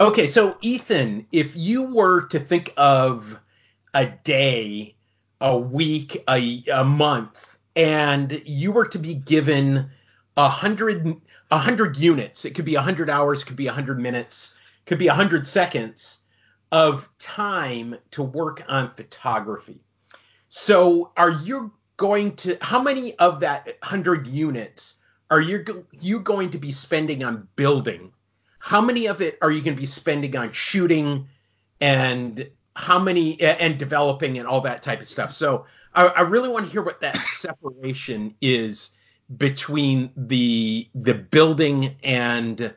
Okay, so Ethan, if you were to think of a day, a week, a, a month, and you were to be given a hundred a hundred units, it could be a hundred hours, could be a hundred minutes, could be a hundred seconds of time to work on photography. So, are you going to? How many of that hundred units are you you going to be spending on building? How many of it are you going to be spending on shooting and how many and developing and all that type of stuff? So I, I really want to hear what that separation is between the the building and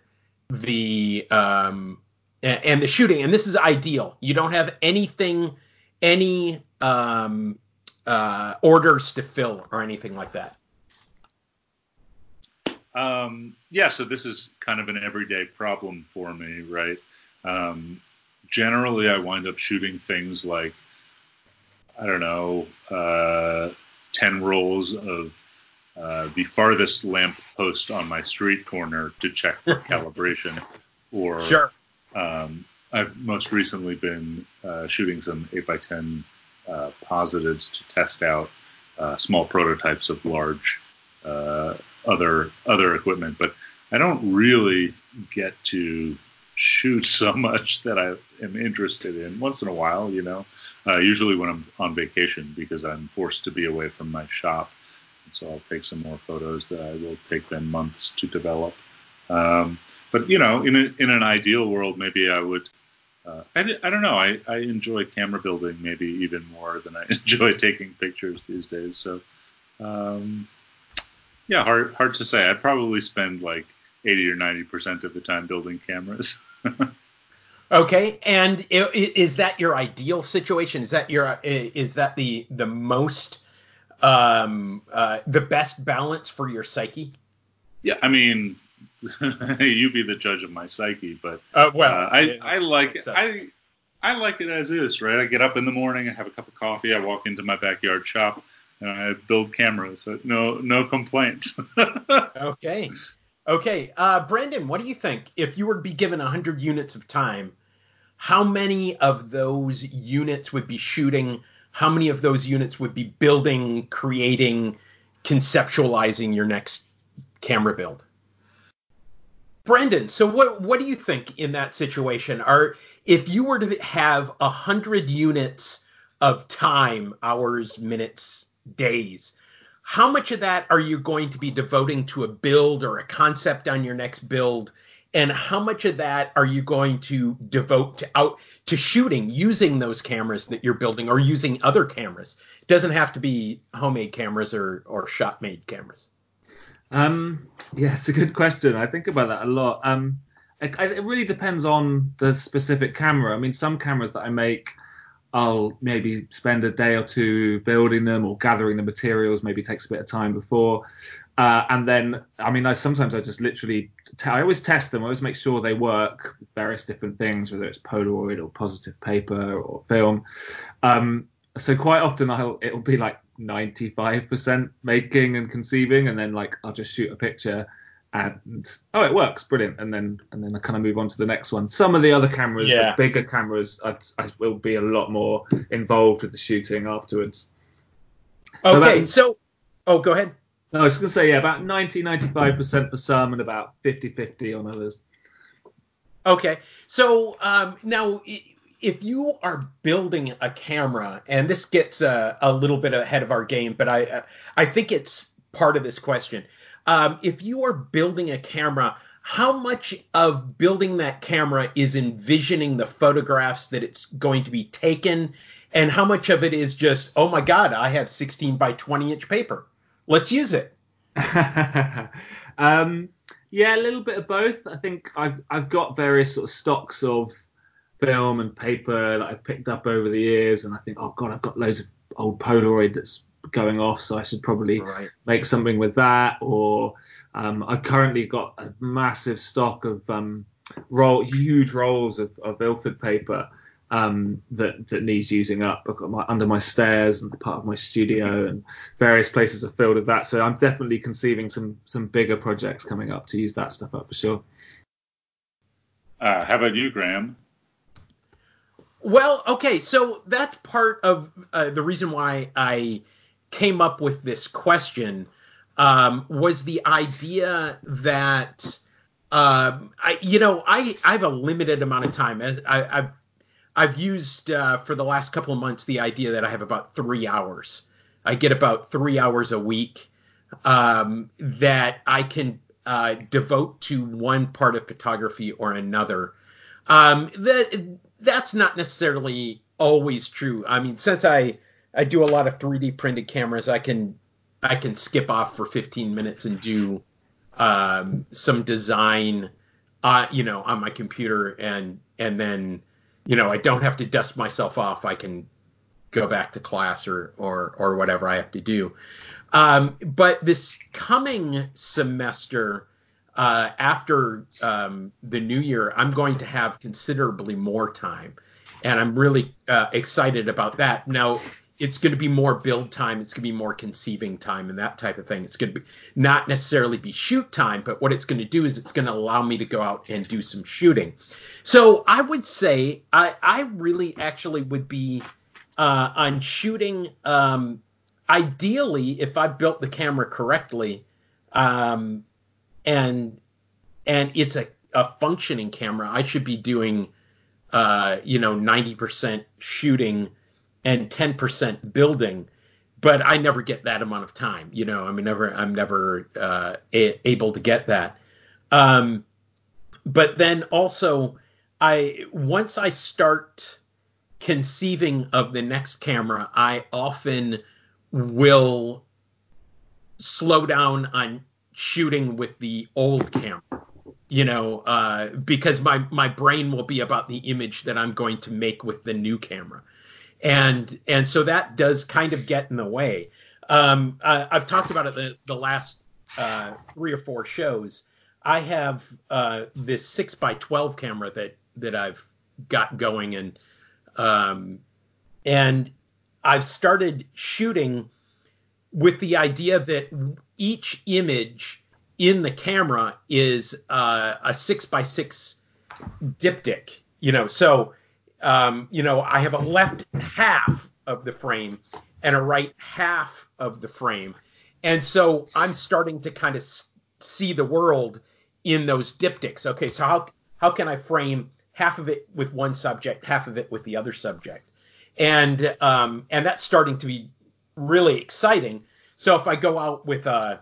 the um and the shooting. And this is ideal. You don't have anything, any um uh orders to fill or anything like that. Um, yeah, so this is kind of an everyday problem for me, right? Um, generally, I wind up shooting things like, I don't know, uh, 10 rolls of uh, the farthest lamp post on my street corner to check for calibration. Or sure. Um, I've most recently been uh, shooting some 8x10 uh, positives to test out uh, small prototypes of large uh, other other equipment, but I don't really get to shoot so much that I am interested in. Once in a while, you know, uh, usually when I'm on vacation because I'm forced to be away from my shop, and so I'll take some more photos that I will take them months to develop. Um, but you know, in a, in an ideal world, maybe I would. Uh, I, I don't know. I, I enjoy camera building maybe even more than I enjoy taking pictures these days. So um, yeah, hard hard to say. I'd probably spend like 80 or 90 percent of the time building cameras. okay, and is that your ideal situation? Is that your is that the the most um, uh, the best balance for your psyche? Yeah, I mean, you be the judge of my psyche, but uh, well, uh, I I like it. I I like it as is, right? I get up in the morning, I have a cup of coffee, I walk into my backyard shop, I build cameras. So no no complaints. okay. Okay. Uh, Brendan, what do you think? If you were to be given 100 units of time, how many of those units would be shooting? How many of those units would be building, creating, conceptualizing your next camera build? Brendan, so what what do you think in that situation? Are if you were to have a hundred units of time, hours, minutes, days. How much of that are you going to be devoting to a build or a concept on your next build? And how much of that are you going to devote to out to shooting using those cameras that you're building or using other cameras? It doesn't have to be homemade cameras or, or shop made cameras. Um, yeah, it's a good question. I think about that a lot. Um, it, it really depends on the specific camera. I mean, some cameras that I make I'll maybe spend a day or two building them or gathering the materials. Maybe takes a bit of time before, uh, and then I mean, I sometimes I just literally t- I always test them. I always make sure they work various different things, whether it's Polaroid or positive paper or film. Um, so quite often I'll it'll be like 95% making and conceiving, and then like I'll just shoot a picture and oh it works. Brilliant. And then and then i kind of move on to the next one. Some of the other cameras yeah. the bigger cameras I, I, will be a lot more involved with the shooting afterwards. Okay so, so oh go ahead. No, i was going to say yeah about 90 95% for some and about 50 50 on others. Okay so um, now if you are building a camera and this gets uh, a little bit ahead of our game but i uh, i think it's part of this question um, if you are building a camera, how much of building that camera is envisioning the photographs that it's going to be taken, and how much of it is just, oh my God, I have 16 by 20 inch paper. Let's use it. um, yeah, a little bit of both. I think I've I've got various sort of stocks of film and paper that I've picked up over the years, and I think, oh God, I've got loads of old Polaroid that's going off, so I should probably right. make something with that. Or um, I've currently got a massive stock of um, roll, huge rolls of, of Ilford paper um, that that needs using up. I've got my under my stairs and part of my studio and various places are filled with that. So I'm definitely conceiving some some bigger projects coming up to use that stuff up for sure. Uh, how about you, Graham? Well, okay, so that's part of uh, the reason why I came up with this question um, was the idea that um, I, you know, I I have a limited amount of time. I, have I've used uh, for the last couple of months the idea that I have about three hours. I get about three hours a week um, that I can uh, devote to one part of photography or another. Um, that that's not necessarily always true. I mean, since I I do a lot of 3D printed cameras, I can I can skip off for 15 minutes and do um, some design, uh, you know, on my computer, and and then you know I don't have to dust myself off. I can go back to class or or or whatever I have to do. Um, but this coming semester, uh, after um, the new year, I'm going to have considerably more time, and I'm really uh, excited about that. Now, it's going to be more build time, it's going to be more conceiving time, and that type of thing. It's going to be not necessarily be shoot time, but what it's going to do is it's going to allow me to go out and do some shooting. So I would say I, I really actually would be uh, on shooting. Um, ideally, if I built the camera correctly, um, and and it's a, a functioning camera, I should be doing uh, you know 90% shooting and 10% building but I never get that amount of time you know I'm never I'm never uh, a- able to get that. Um, but then also I once I start conceiving of the next camera I often will slow down on shooting with the old camera you know uh, because my my brain will be about the image that i'm going to make with the new camera and and so that does kind of get in the way um, I, have talked about it the, the last uh, three or four shows i have uh, this 6 by 12 camera that that i've got going and um, and i've started shooting with the idea that each image in the camera is uh, a six by six diptych. You know, so um, you know I have a left half of the frame and a right half of the frame, and so I'm starting to kind of see the world in those diptychs. Okay, so how how can I frame half of it with one subject, half of it with the other subject, and um, and that's starting to be really exciting. So if I go out with a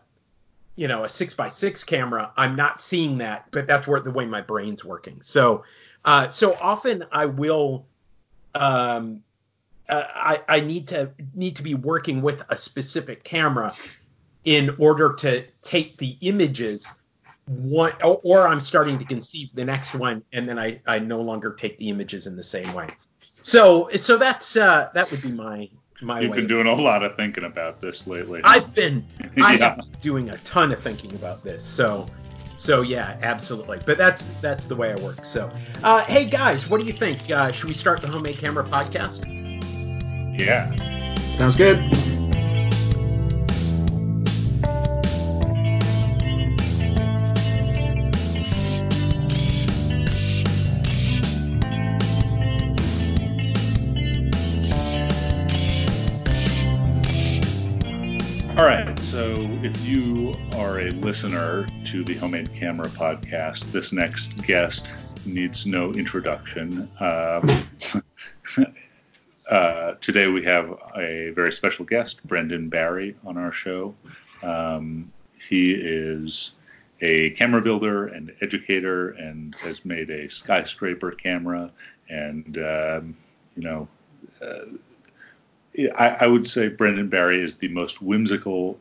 you know a six by six camera, I'm not seeing that, but that's where the way my brain's working. So uh, so often I will um, uh, I, I need to need to be working with a specific camera in order to take the images one or, or I'm starting to conceive the next one and then I, I no longer take the images in the same way. So so that's uh, that would be my my You've been doing a lot of thinking about this lately. I've been Yeah. have been doing a ton of thinking about this. So so yeah, absolutely. But that's that's the way I work. So uh, hey guys, what do you think? Uh, should we start the homemade camera podcast? yeah. Sounds good. Listener to the Homemade Camera podcast, this next guest needs no introduction. Um, uh, today we have a very special guest, Brendan Barry, on our show. Um, he is a camera builder and educator and has made a skyscraper camera and um, you know uh, I, I would say Brendan Barry is the most whimsical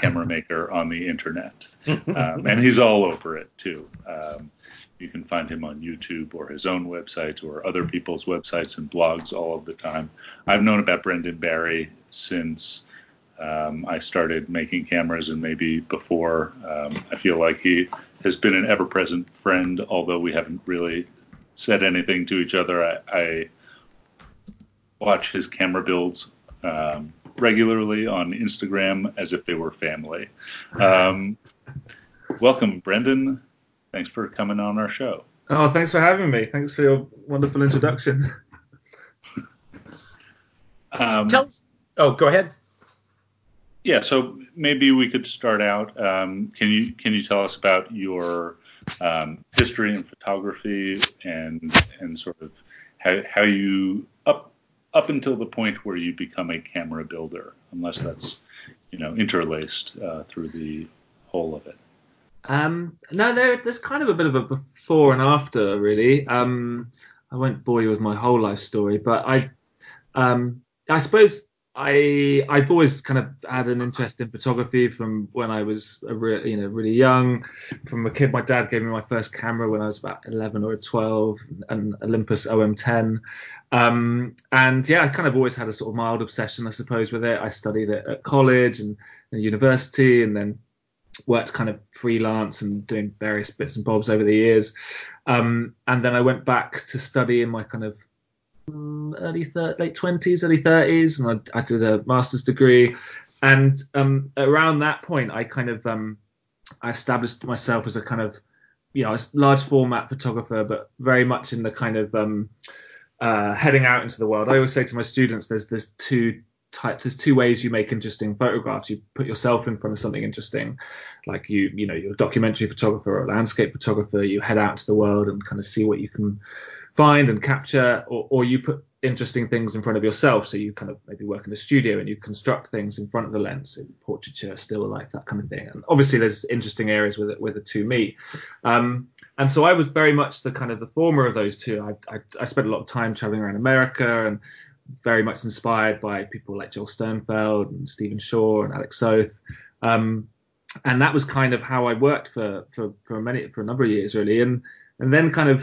camera maker on the internet, um, and he's all over it too. Um, you can find him on YouTube or his own website or other people's websites and blogs all of the time. I've known about Brendan Barry since um, I started making cameras and maybe before. Um, I feel like he has been an ever-present friend, although we haven't really said anything to each other. I, I watch his camera builds um, regularly on Instagram as if they were family. Um, welcome, Brendan. Thanks for coming on our show. Oh, thanks for having me. Thanks for your wonderful introduction. Um, Tell us. Oh, go ahead. Yeah, so maybe we could start out. Um, can you can you tell us about your um, history in photography and and sort of how how you up until the point where you become a camera builder, unless that's you know interlaced uh, through the whole of it. Um, no, there, there's kind of a bit of a before and after, really. Um, I won't bore you with my whole life story, but I, um, I suppose I I've always kind of had an interest in photography from when I was re- you know really young. From a kid, my dad gave me my first camera when I was about 11 or 12, an Olympus OM10. Um, and yeah, I kind of always had a sort of mild obsession, I suppose, with it. I studied it at college and, and university, and then worked kind of freelance and doing various bits and bobs over the years. Um, and then I went back to study in my kind of early thir- late 20s, early 30s, and I, I did a master's degree. And um, around that point, I kind of um, I established myself as a kind of you know a large format photographer, but very much in the kind of um, uh, heading out into the world. I always say to my students, there's there's two types there's two ways you make interesting photographs you put yourself in front of something interesting like you you know you're a documentary photographer or a landscape photographer you head out to the world and kind of see what you can find and capture or, or you put interesting things in front of yourself. So you kind of maybe work in a studio and you construct things in front of the lens. Portraiture still life that kind of thing. And obviously there's interesting areas where the two meet. Um, and so I was very much the kind of the former of those two. I, I, I spent a lot of time traveling around America and very much inspired by people like Joel Sternfeld and Stephen Shore and Alex Soth. Um, and that was kind of how I worked for, for, for many, for a number of years really. And, and then kind of,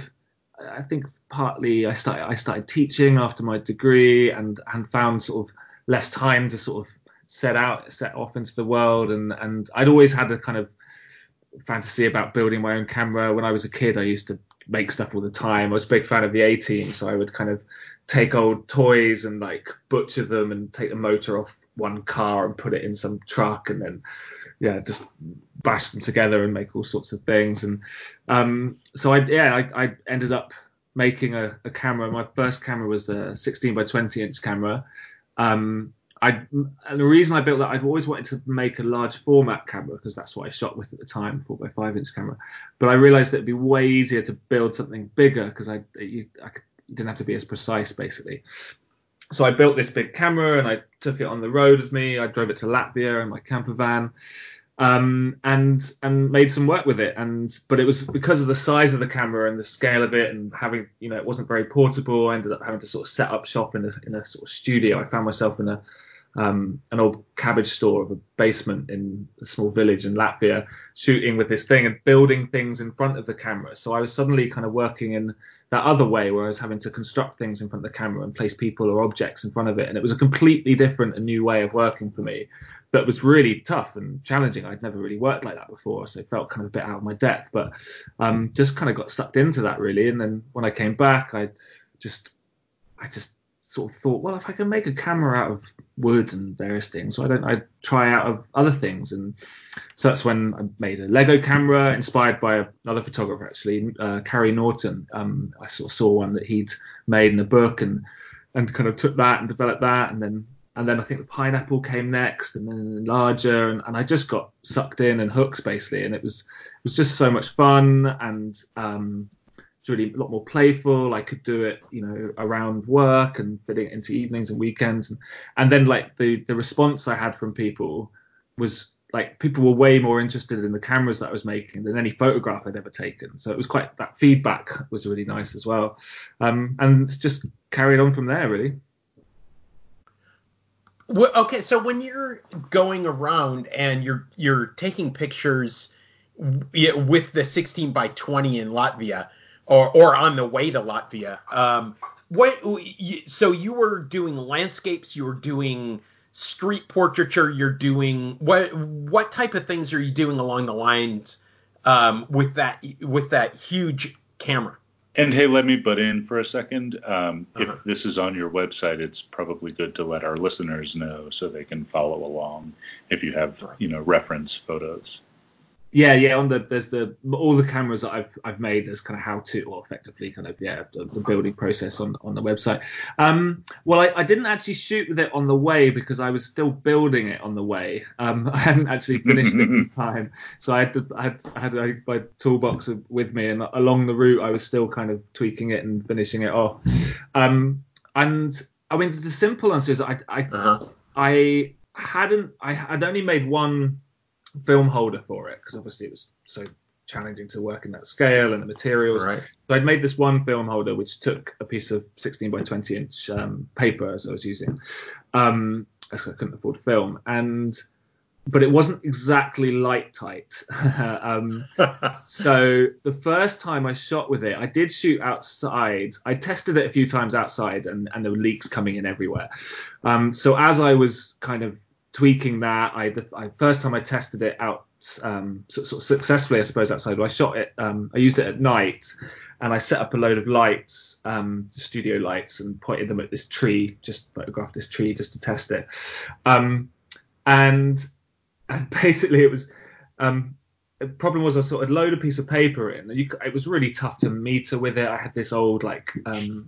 I think partly I started, I started teaching after my degree and, and found sort of less time to sort of set out, set off into the world. And, and I'd always had a kind of fantasy about building my own camera. When I was a kid, I used to make stuff all the time. I was a big fan of the A team, so I would kind of take old toys and like butcher them and take the motor off one car and put it in some truck and then yeah just bash them together and make all sorts of things and um, so I yeah I, I ended up making a, a, camera my first camera was the 16 by 20 inch camera um, I and the reason I built that I'd always wanted to make a large format camera because that's what I shot with at the time, four by five inch camera. But I realized it'd be way easier to build something bigger because I, I could didn't have to be as precise basically. So I built this big camera and I took it on the road with me. I drove it to Latvia in my camper van. Um, and and made some work with it. And but it was because of the size of the camera and the scale of it, and having you know it wasn't very portable. I ended up having to sort of set up shop in a in a sort of studio. I found myself in a um, an old cabbage store of a basement in a small village in Latvia, shooting with this thing and building things in front of the camera. So I was suddenly kind of working in that other way where I was having to construct things in front of the camera and place people or objects in front of it. And it was a completely different and new way of working for me that was really tough and challenging. I'd never really worked like that before, so it felt kind of a bit out of my depth, but um, just kind of got sucked into that really. And then when I came back, I just, I just sort of thought, well, if I can make a camera out of wood and various things, why don't I try out of other things? And so that's when I made a Lego camera inspired by another photographer, actually, uh, Cary Norton. Um, I sort of saw one that he'd made in a book and and kind of took that and developed that, and then and then I think the pineapple came next, and then larger, and, and I just got sucked in and hooked basically, and it was it was just so much fun and um, really a lot more playful. I could do it, you know, around work and fitting it into evenings and weekends. And, and then like the the response I had from people was like people were way more interested in the cameras that I was making than any photograph I'd ever taken. So it was quite that feedback was really nice as well. Um, and just carried on from there really. Okay, so when you're going around and you're you're taking pictures with the 16 by 20 in Latvia, or or on the way to Latvia. Um, what so you were doing landscapes, you were doing street portraiture, you're doing what what type of things are you doing along the lines um, with that with that huge camera? And hey, let me butt in for a second. Um, uh-huh. If this is on your website, it's probably good to let our listeners know so they can follow along if you have, you know, reference photos. Yeah, yeah. On the there's the all the cameras that I've I've made. There's kind of how to, or effectively kind of yeah, the, the building process on on the website. Um, well, I, I didn't actually shoot with it on the way because I was still building it on the way. Um, I hadn't actually finished it in time, so I had to, I had I had my toolbox with me, and along the route I was still kind of tweaking it and finishing it off. Um, and I mean the simple answer is I I uh-huh. I hadn't I had only made one film holder for it because obviously it was so challenging to work in that scale and the materials. Right. So I'd made this one film holder which took a piece of 16 by 20 inch um, paper as I was using, um, I couldn't afford film, and but it wasn't exactly light tight. um, so the first time I shot with it, I did shoot outside. I tested it a few times outside, and, and there were leaks coming in everywhere. Um, so as I was kind of tweaking that. I, the I, first time I tested it out um, sort, of successfully, I suppose outside. I shot it. Um, I used it at night, and I set up a load of lights, um, studio lights, and pointed them at this tree. Just photographed this tree just to test it. Um, and and basically it was. Um, the problem was I sort of load a piece of paper in, and you, it was really tough to meter with it. I had this old like um,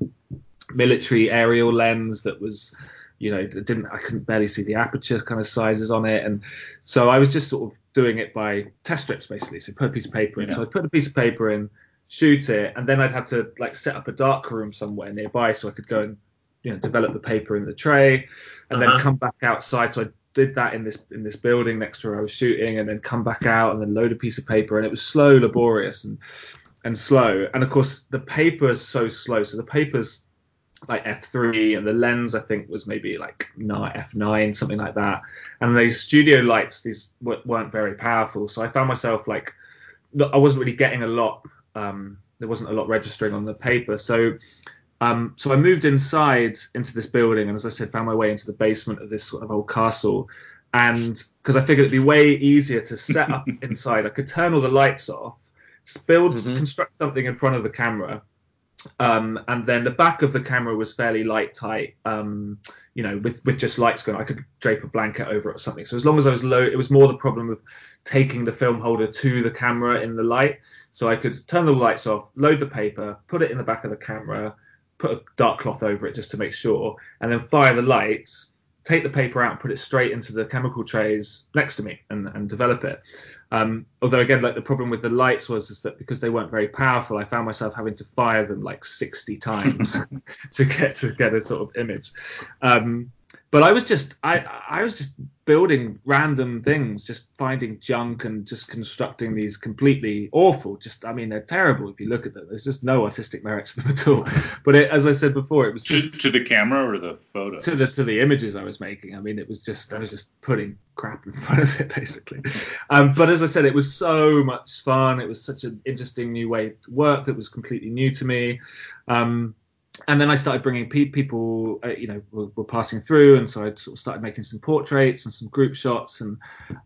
military aerial lens that was you know didn't I couldn't barely see the aperture kind of sizes on it, and so I was just sort of doing it by test strips basically. So put a piece of paper in. Yeah. So I put a piece of paper in, shoot it, and then I'd have to like set up a dark room somewhere nearby so I could go and you know develop the paper in the tray, and uh-huh. then come back outside. So I did that in this in this building next to where I was shooting, and then come back out and then load a piece of paper, and it was slow, laborious, and and slow. And of course the paper is so slow. So the paper's like f3 and the lens i think was maybe like f9 something like that. And those studio lights these weren't very powerful. So i found myself like i wasn't really getting a lot um, there wasn't a lot registering on the paper. So um, so i moved inside into this building and as i said found my way into the basement of this sort of old castle. And because i figured it'd be way easier to set up inside i could turn all the lights off build mm-hmm. construct something in front of the camera um, and then the back of the camera was fairly light tight, um, you know, with, with just lights going. I could drape a blanket over it or something. So as long as I was low, it was more the problem of taking the film holder to the camera in the light. So I could turn the lights off, load the paper, put it in the back of the camera, put a dark cloth over it just to make sure, and then fire the lights, take the paper out, put it straight into the chemical trays next to me and, and develop it. Um, although again, like the problem with the lights was is that because they weren't very powerful, I found myself having to fire them like 60 times to get to get a sort of image. Um, but I was just I I was just building random things, just finding junk and just constructing these completely awful. Just I mean they're terrible if you look at them. There's just no artistic merit to them at all. But it, as I said before, it was just to, to the camera or the photo. To the to the images I was making. I mean it was just I was just putting crap in front of it basically. Um, but as I said, it was so much fun. It was such an interesting new way to work that was completely new to me. Um, and then I started bringing pe- people, uh, you know, were, were, passing through, and so I sort of started making some portraits and some group shots, and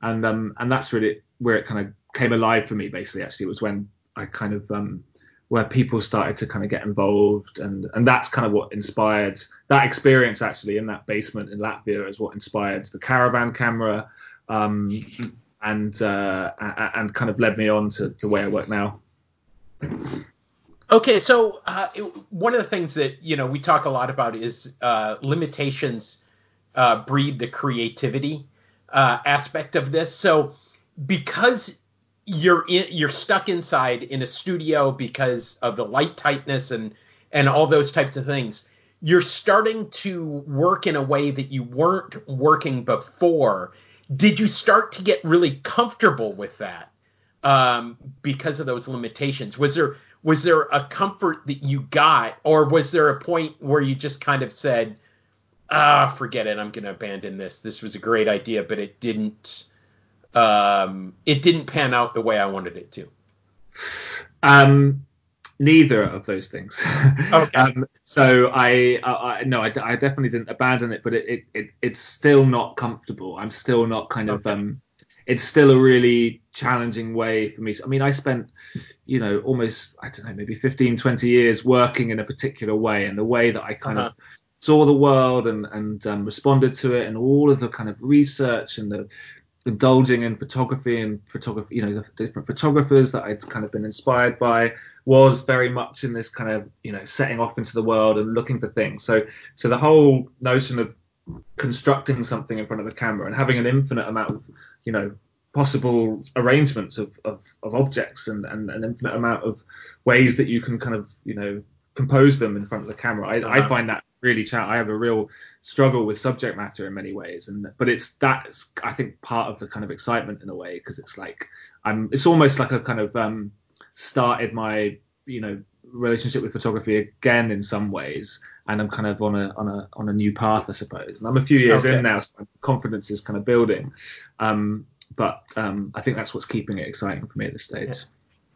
and um and that's really where it kind of came alive for me. Basically, actually, it was when I kind of um where people started to kind of get involved, and and that's kind of what inspired that experience actually in that basement in Latvia is what inspired the caravan camera, um and uh and kind of led me on to the way I work now. Okay, so uh, it, one of the things that you know we talk a lot about is uh, limitations uh, breed the creativity uh, aspect of this. So because you're in, you're stuck inside in a studio because of the light tightness and and all those types of things, you're starting to work in a way that you weren't working before. Did you start to get really comfortable with that um, because of those limitations? Was there was there a comfort that you got, or was there a point where you just kind of said, "Ah, forget it, I'm going to abandon this. This was a great idea, but it didn't, um, it didn't pan out the way I wanted it to." Um, neither of those things. Okay. um, so I, I, I no, I, I, definitely didn't abandon it, but it, it, it, it's still not comfortable. I'm still not kind okay. of um it's still a really challenging way for me. I mean, I spent, you know, almost, I don't know, maybe 15, 20 years working in a particular way and the way that I kind uh-huh. of saw the world and, and um, responded to it and all of the kind of research and the indulging in photography and photography, you know, the different photographers that I'd kind of been inspired by was very much in this kind of, you know, setting off into the world and looking for things. So, so the whole notion of constructing something in front of the camera and having an infinite amount of, you know, possible arrangements of, of, of objects and, and an infinite amount of ways that you can kind of, you know, compose them in front of the camera. I, uh-huh. I find that really challenging. I have a real struggle with subject matter in many ways, and but it's that's I think part of the kind of excitement in a way because it's like I'm it's almost like a kind of um started my you know relationship with photography again in some ways and I'm kind of on a on a on a new path I suppose and I'm a few years okay. in now so confidence is kind of building um but um I think that's what's keeping it exciting for me at this stage. Yeah.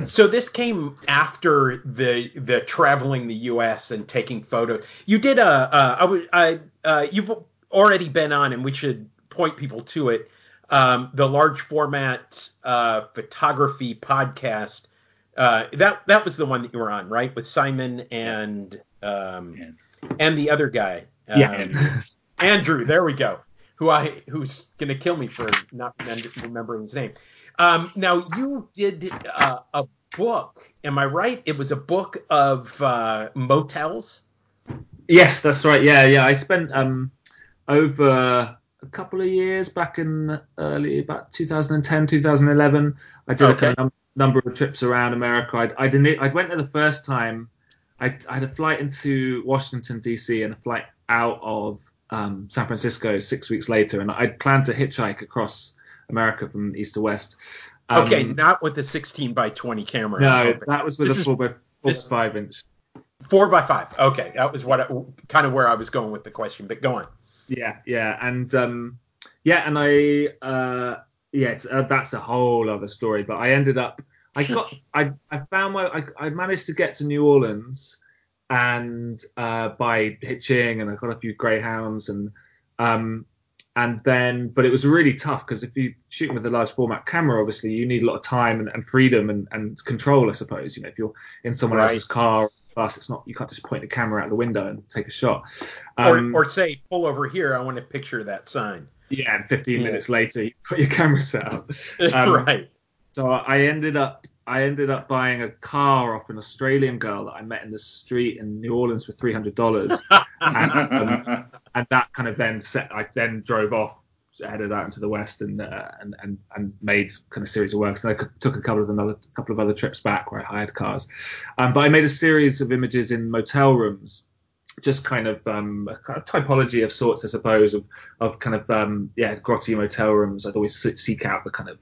So this came after the the traveling the U.S. and taking photos. You did a uh, I, I uh, you've already been on, and we should point people to it. Um, the large format uh, photography podcast. Uh, that that was the one that you were on, right? With Simon and um, and the other guy. Um, yeah. Andrew. There we go. Who I who's gonna kill me for not remembering his name. Um, now you did uh, a book. Am I right? It was a book of uh, motels. Yes, that's right. Yeah, yeah. I spent um, over a couple of years back in early about 2010, 2011. I did okay. a number of trips around America. I'd, I'd, I'd went there the first time. I, I had a flight into Washington D.C. and a flight out of um, San Francisco six weeks later, and I'd planned to hitchhike across America from east to west. Um, okay, not with the 16 by 20 camera. No, that was with this a 4 by 4 this, 5 inch. 4 by 5. Okay, that was what kind of where I was going with the question, but go on. Yeah, yeah, and um, yeah, and I uh, yeah, uh, that's a whole other story. But I ended up, I got, I, I found my, I, I managed to get to New Orleans, and uh, by hitching, and I got a few greyhounds, and um, and then but it was really tough because if you shooting with a large format camera obviously you need a lot of time and, and freedom and, and, control i suppose you know if you're in someone right. else's car bus it's not you can't just point the camera out the window and take a shot um, or, or say pull over here i want to picture that sign yeah and 15 yeah. minutes later you put your camera set up um, right so i ended up I ended up buying a car off an Australian girl that I met in the street in New Orleans for three hundred dollars, and, um, and that kind of then set. I then drove off, headed out into the west, and uh, and, and and made kind of series of works. And I took a couple of another couple of other trips back where I hired cars, um, but I made a series of images in motel rooms just kind of um, a typology of sorts, I suppose, of, of kind of um, yeah, grotty motel rooms. I'd always seek out the kind of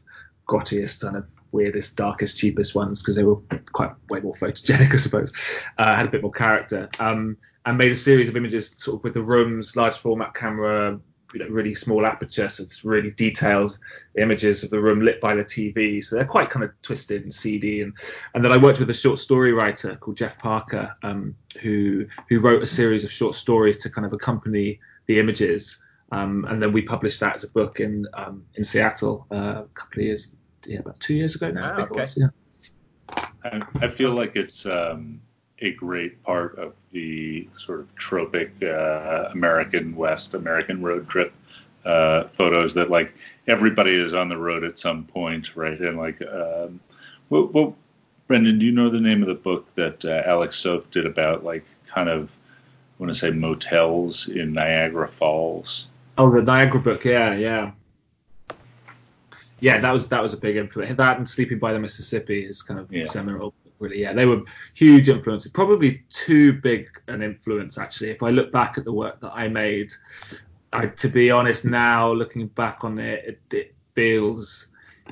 grottiest kind of weirdest, darkest, cheapest ones because they were quite way more photogenic, I suppose. Uh, had a bit more character. Um, and made a series of images sort of with the rooms, large format camera, you know, really small aperture, so it's really detailed images of the room lit by the TV. So they're quite kind of twisted and seedy. And and then I worked with a short story writer called Jeff Parker, um, who who wrote a series of short stories to kind of accompany the images. Um, and then we published that as a book in um, in Seattle uh, a couple of years yeah, about two years ago now. Ah, okay. Was, yeah. I, I, feel like it's um, a great part of the sort of tropic uh, American West, American road trip uh, photos that like everybody is on the road at some point, right? And like, um, what, what, Brendan, do you know the name of the book that uh, Alex Soth did about like kind of, I want to say motels in Niagara Falls? Oh, the Niagara book, yeah, yeah yeah, that was that was a big influence. That and Sleeping by the Mississippi is kind of yeah. seminal. Really, yeah, they were huge influences. Probably too big an influence actually. If I look back at the work that I made, I, to be honest, now looking back on it, it, it feels.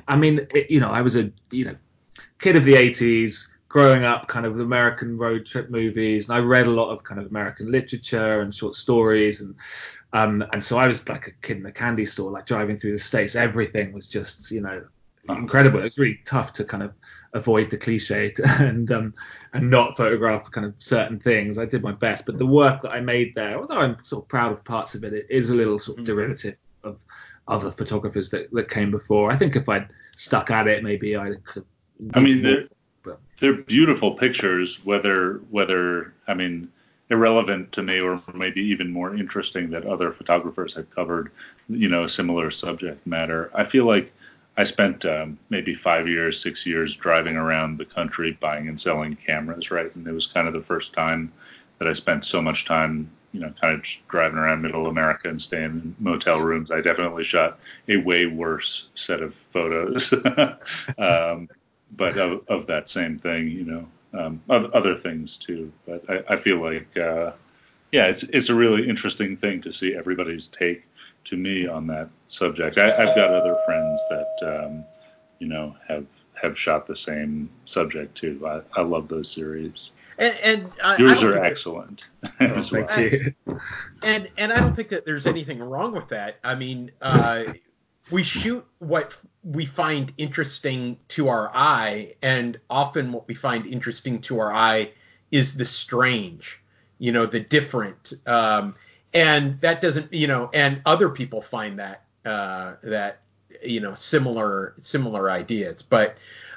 I mean, it, you know, I was a you know kid of the 80s, growing up, kind of American road trip movies, and I read a lot of kind of American literature and short stories, and um, and so I was like a kid in a candy store, like driving through the states. Everything was just, you know, incredible. It was really tough to kind of avoid the cliche and um, and not photograph kind of certain things. I did my best, but the work that I made there, although I'm sort of proud of parts of it, it is a little sort of mm. derivative of other photographers that, that came before. I think if I'd stuck at it, maybe I could. I mean, they're, they're beautiful pictures. Whether whether I mean irrelevant to me, or maybe even more interesting that other photographers have covered, you know, similar subject matter. I feel like I spent um, maybe five years, six years driving around the country buying and selling cameras, right? And it was kind of the first time that I spent so much time, you know, kind of driving around middle America and staying in motel rooms. I definitely shot a way worse set of photos, um, but of, of, that same thing, you know, um, other things too. But I, I feel like, uh, yeah, it's it's a really interesting thing to see everybody's take to me on that subject. I, have got other friends that, um, you know, have have shot the same subject too. I, I love those series. And, and I, yours are excellent. That, oh, well. Thank you. And and I don't think that there's anything wrong with that. I mean, uh, we shoot what we find interesting to our eye, and often what we find interesting to our eye is the strange, you know, the different. Um, and that doesn't, you know, and other people find that uh, that you know similar similar ideas, but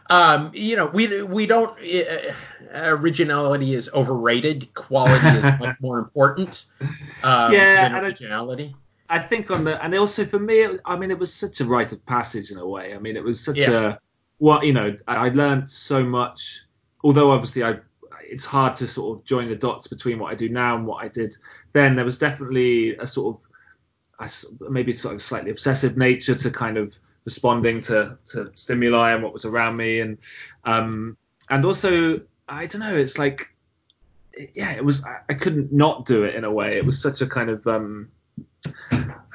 um, you know, we we don't uh, originality is overrated. Quality is much more important um, yeah, than originality. I, I, think on the and also for me, it, I mean, it was such a rite of passage in a way. I mean, it was such yeah. a well, you know, I, I learned so much. Although obviously I it's hard to sort of join the dots between what I do now and what I did then. There was definitely a sort of maybe sort of slightly obsessive nature to kind of responding to, to stimuli and what was around me and um, and also I don't know it's like yeah it was I, I, couldn't not do it in a way it was such a kind of um,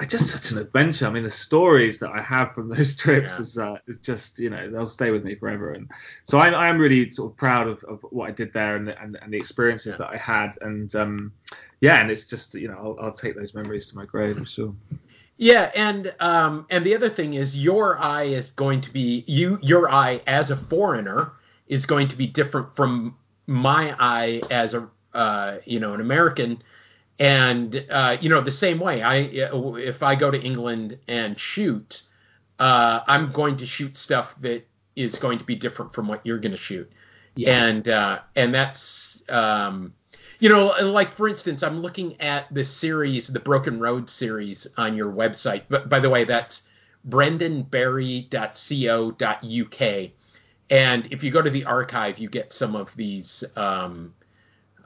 just such an adventure I mean the stories that I have from those trips yeah. is uh, is just you know they'll stay with me forever and so I, I am really sort of proud of, of what I did there and the, and, and the experiences yeah. that I had and um, yeah and it's just you know I'll, I'll take those memories to my grave for sure yeah, and um, and the other thing is your eye is going to be you your eye as a foreigner is going to be different from my eye as a uh, you know an American, and uh, you know the same way. I if I go to England and shoot, uh, I'm going to shoot stuff that is going to be different from what you're going to shoot, yeah. and uh, and that's um, you know, like for instance, I'm looking at the series, the Broken Road series on your website. But by the way, that's brendanbarry.co.uk And if you go to the archive, you get some of these um,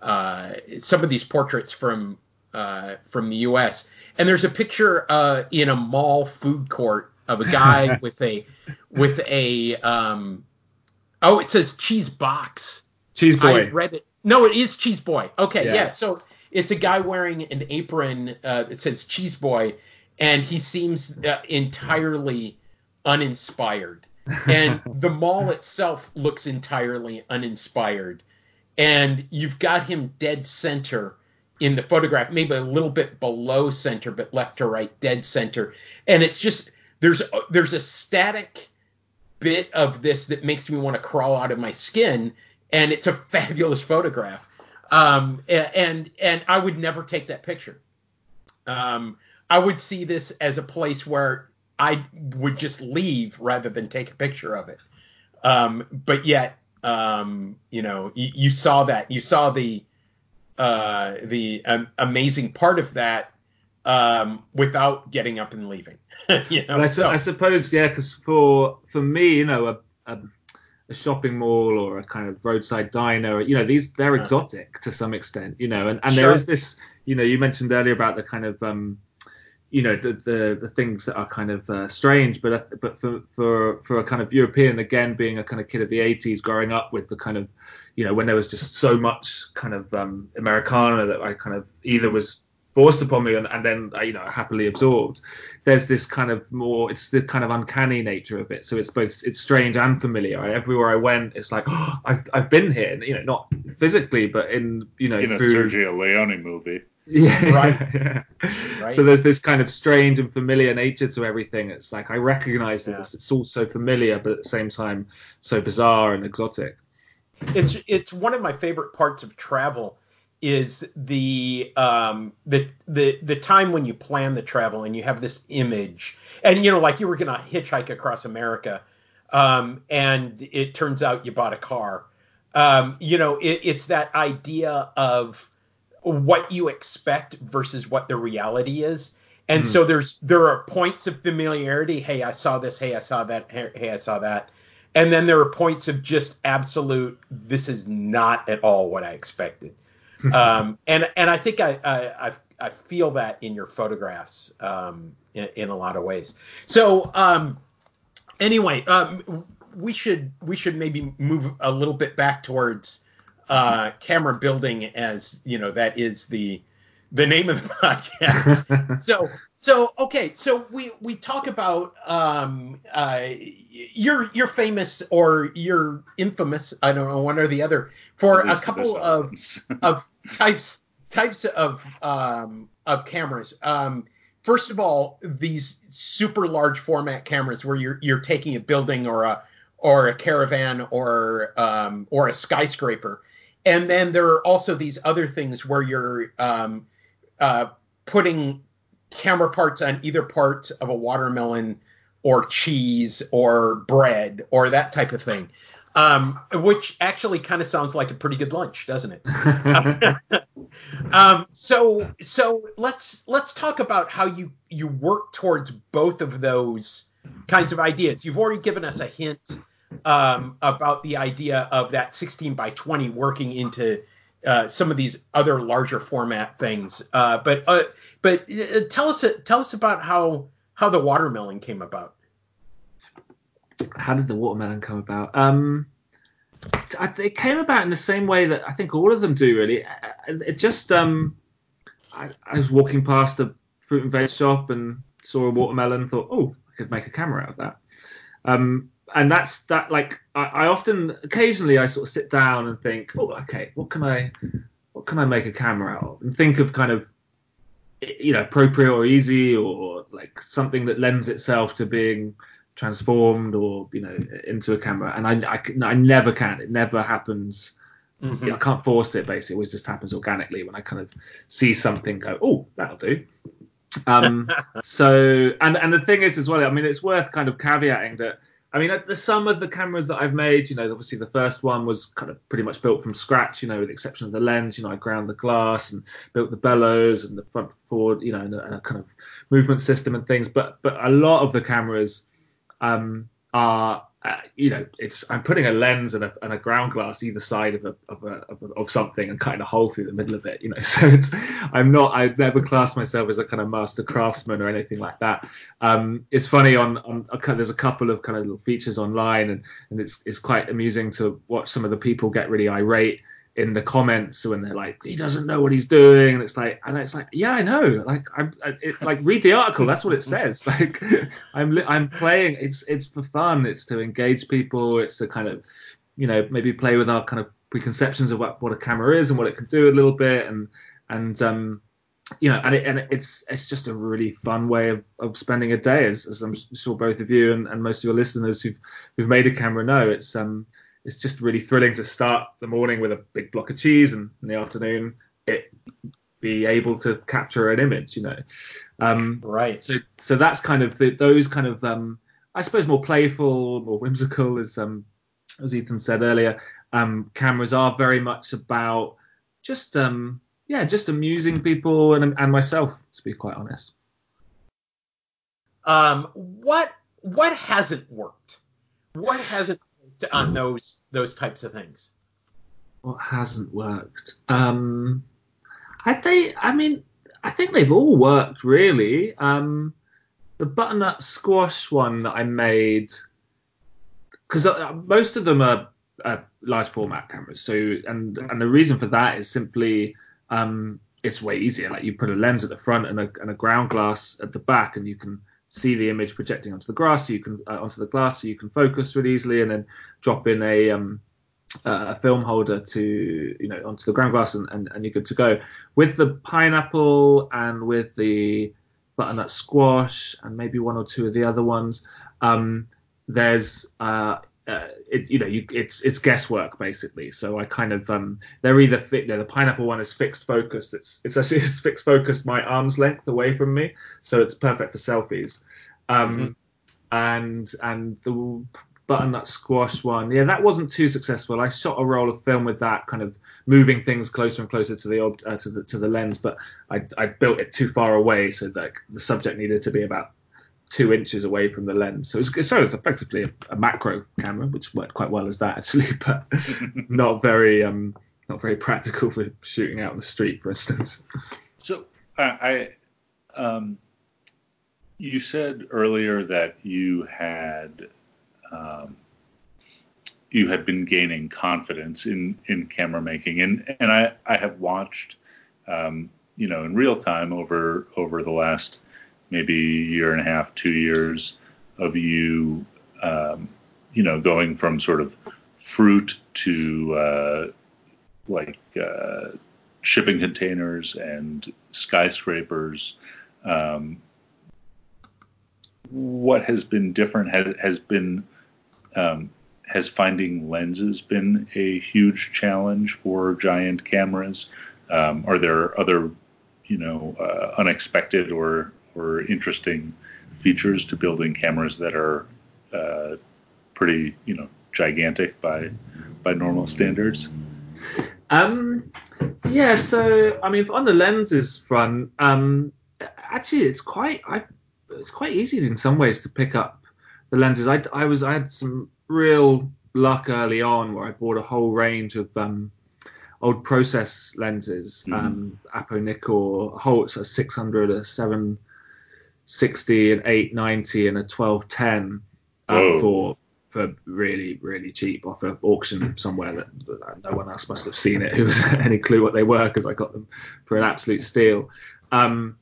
uh, some of these portraits from uh, from the U.S. And there's a picture uh, in a mall food court of a guy with a with a um, oh, it says cheese box. Cheese boy. I read it. No, it is Cheese Boy. Okay, yeah. yeah. So it's a guy wearing an apron uh, that says Cheese Boy, and he seems uh, entirely uninspired. And the mall itself looks entirely uninspired. And you've got him dead center in the photograph, maybe a little bit below center, but left to right, dead center. And it's just there's there's a static bit of this that makes me want to crawl out of my skin and it's a fabulous photograph. Um, and and I would never take that picture. Um, I would see this as a place where I would just leave rather than take a picture of it. Um, but yet, um, you know, you, you, saw that. You saw the uh, the um, amazing part of that um, without getting up and leaving. you know, I, so. I, suppose, yeah, because for for me, you know, a, a a shopping mall or a kind of roadside diner. You know, these they're exotic to some extent. You know, and, and sure. there is this. You know, you mentioned earlier about the kind of um, you know the, the, the things that are kind of uh, strange, but but for for for a kind of European again, being a kind of kid of the 80s, growing up with the kind of you know when there was just so much kind of um, Americana that I kind of either was forced upon me and, and then you know happily absorbed there's this kind of more it's the kind of uncanny nature of it. So it's both it's strange and familiar. Everywhere i went it's like oh, i've i've been here you know not physically but in you know in a through, sergio leone movie. Yeah. Right. yeah. right. So there's this kind of strange and familiar nature to everything. It's like i recognize yeah. this it's all so familiar but at the same time so bizarre and exotic it's it's one of my favorite parts of travel is the um the the the time when you plan the travel and you have this image and you know like you were gonna hitchhike across America um and it turns out you bought a car um you know it, it's that idea of what you expect versus what the reality is. And mm. so there's there are points of familiarity. Hey, I saw this. Hey, I saw that. Hey, I saw that. And then there are points of just absolute. This is not at all what I expected. um, and and I think I, I I feel that in your photographs um, in, in, a lot of ways. So um, anyway, um, we should we should maybe move a little bit back towards uh, camera building as you know that is the the name of the podcast. so so okay, so we we talk about um uh you're you're famous or you're infamous, I don't know one or the other for a couple of of types types of um of cameras. Um first of all, these super large format cameras where you're you're taking a building or a or a caravan or um or a skyscraper. And then there are also these other things where you're um uh, putting camera parts on either part of a watermelon or cheese or bread or that type of thing. Um, which actually kind of sounds like a pretty good lunch, doesn't it? um, so so let's let's talk about how you you work towards both of those kinds of ideas. You've already given us a hint um, about the idea of that 16 by 20 working into uh, some of these other larger format things. Uh, but uh, but uh, tell us tell us about how how the watermelon came about. How did the watermelon come about? Um, it came about in the same way that I think all of them do. Really, it just um, I, I was walking past a fruit and veg shop and saw a watermelon. Thought, oh, I could make a camera out of that. Um, and that's that like I, I, often occasionally I sort of sit down and think, oh, okay, what can I what can I make a camera out of? And think of kind of you know appropriate or easy or like something that lends itself to being transformed or you know into a camera. And I I, I never can. It never happens. Mm-hmm. I can't force it. Basically, it always just happens organically when I kind of see something go, oh, that'll do. Um, so and and the thing is as well. I mean, it's worth kind of caveating that I mean, the some of the cameras that I've made, you know, obviously the first one was kind of pretty much built from scratch, you know, with the exception of the lens. You know, I ground the glass and built the bellows and the front forward, you know, and a, and a kind of movement system and things. But but a lot of the cameras um, are uh, you know, it's I'm putting a lens and a, and a ground glass either side of a, of, a, of, a, of something and cutting a hole through the middle of it, you know. So it's I'm not I never class myself as a kind of master craftsman or anything like that. Um, it's funny on on there's a couple of kind of little features online and and it's it's quite amusing to watch some of the people get really irate in the comments when they're like he doesn't know what he's doing. And it's like and it's like yeah i know. Like i'm it, like read the article. That's what it says. Like i'm i'm playing it's it's for fun. It's to engage people. It's to kind of you know maybe play with our kind of preconceptions of what, what a camera is and what it can do a little bit. And and um you know and it, and it's it's just a really fun way of, of spending a day as, as i'm sure both of you and, and most of your listeners who've who've made a camera know. It's um it's just really thrilling to start the morning with a big block of cheese and in the afternoon it be able to capture an image, you know. Um, right. So so that's kind of the, those kind of um, I suppose more playful, more whimsical, as um, as Ethan said earlier. Um, cameras are very much about just um, yeah, just amusing people and and myself, to be quite honest. Um, what what hasn't worked? What hasn't to, on those those types of things? What hasn't worked? Um, I think I mean I think they've all worked really. Um, the butternut squash one that I made because uh, most of them are, are, large format cameras. So and and the reason for that is simply um, it's way easier. Like you put a lens at the front and a, and a ground glass at the back, and you can see the image projecting onto the grass, so you can uh, onto the glass, so you can focus really easily, and then drop in a um, a film holder to you know onto the ground glass, and, and, and you're good to go. With the pineapple and with the butternut squash and maybe one or two of the other ones, um, there's uh, uh, it, you know, you, it's it's guesswork basically. So I kind of um, they're either fit. You know, the pineapple one is fixed focus. It's it's actually it's fixed focused my arm's length away from me, so it's perfect for selfies. Um, mm-hmm. And and the butternut squash one. Yeah, that wasn't too successful. I shot a roll of film with that, kind of moving things closer and closer to the uh, to the to the lens, but I I built it too far away, so that the subject needed to be about two inches away from the lens. So it's so it's effectively a, a, macro camera, which worked quite well as that actually, but not very um not very practical for shooting out in the street, for instance. So I, I um you said earlier that you had um, you had been gaining confidence in in camera making, and and I I have watched um, you know in real time over over the last maybe year and a half, two years of you um, you know going from sort of fruit to uh, like uh, shipping containers and skyscrapers. Um, what has been different has, has been um, has finding lenses been a huge challenge for giant cameras? Um, are there other, you know, uh, unexpected or were interesting features to building cameras that are uh, pretty, you know, gigantic by by normal standards? Um, yeah. So I mean, on the lenses front, um, actually, it's quite I, it's quite easy in some ways to pick up the lenses. I, I was I had some real luck early on where I bought a whole range of um, old process lenses, um, mm. um, Apo Nikkor, a whole 600 or 7 60 and 890 and a 1210 um, uh, for for really really cheap off an auction somewhere that, that, no one else must have seen it who has any clue what they were because I got them for an absolute steal. Um,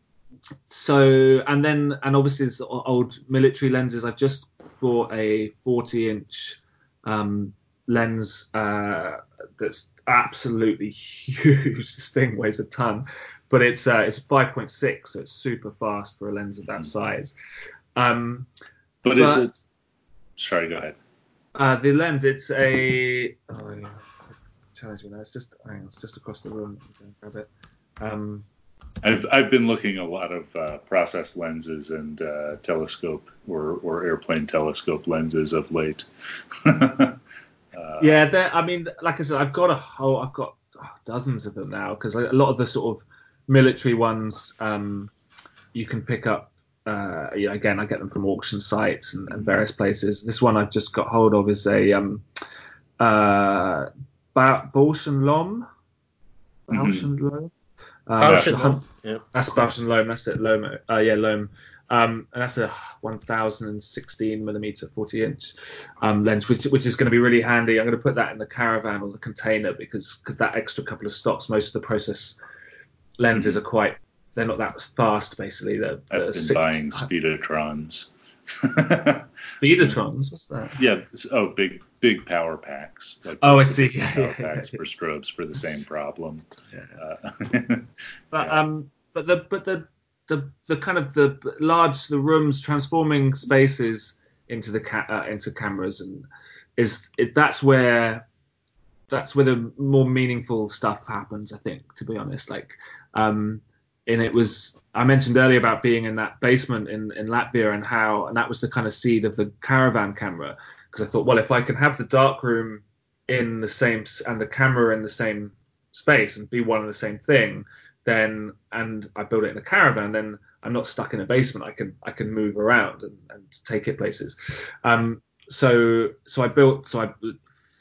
so and then and obviously it's old military lenses. I've just bought a 40 inch um, lens uh, that's absolutely huge. This thing weighs a ton, but it's uh, it's 5.6, so it's super fast for a lens of that mm-hmm. size. Um, but, but is it? Sorry, go ahead. Uh, the lens, it's a. Oh, yeah. Challenge me now. It's just. Hang on, it's just across the room. Grab it. Um, I've I've been looking a lot of uh, process lenses and uh, telescope or or airplane telescope lenses of late. uh, yeah, I mean, like I said, I've got a whole, I've got oh, dozens of them now because a lot of the sort of military ones um, you can pick up. Uh, yeah, again, I get them from auction sites and, and, various places. This one I've just got hold of is a um, uh, Bausch and Lomb. Bausch and Lomb. Um, yeah. That's Bausch and Lomb. That's it. Lomb. Uh, yeah, Lomb. Um, and that's a 1016 millimeter 40 inch um, lens, which, which is going to be really handy. I'm going to put that in the caravan or the container because because that extra couple of stops, most of the process lenses are quite they're not that fast basically. They're, I've been six, buying Speedotrons. Speedotrons, what's that? Yeah, oh, big big power packs. Like oh, I see. Power packs for strobes for the same problem. Yeah. Uh, but yeah. um, but the but the the the kind of the large the rooms transforming spaces into the ca- uh, into cameras and is it, that's where that's where the more meaningful stuff happens. I think, to be honest, like um, and it was I mentioned earlier about being in that basement in, in Latvia and how and that was the kind of seed of the caravan camera. Because I thought well if I can have the dark room in the same and the camera in the same space and be one and the same thing then and I build it in a caravan then I'm not stuck in a basement. I can I can move around and, and take it places. Um, so so I built so I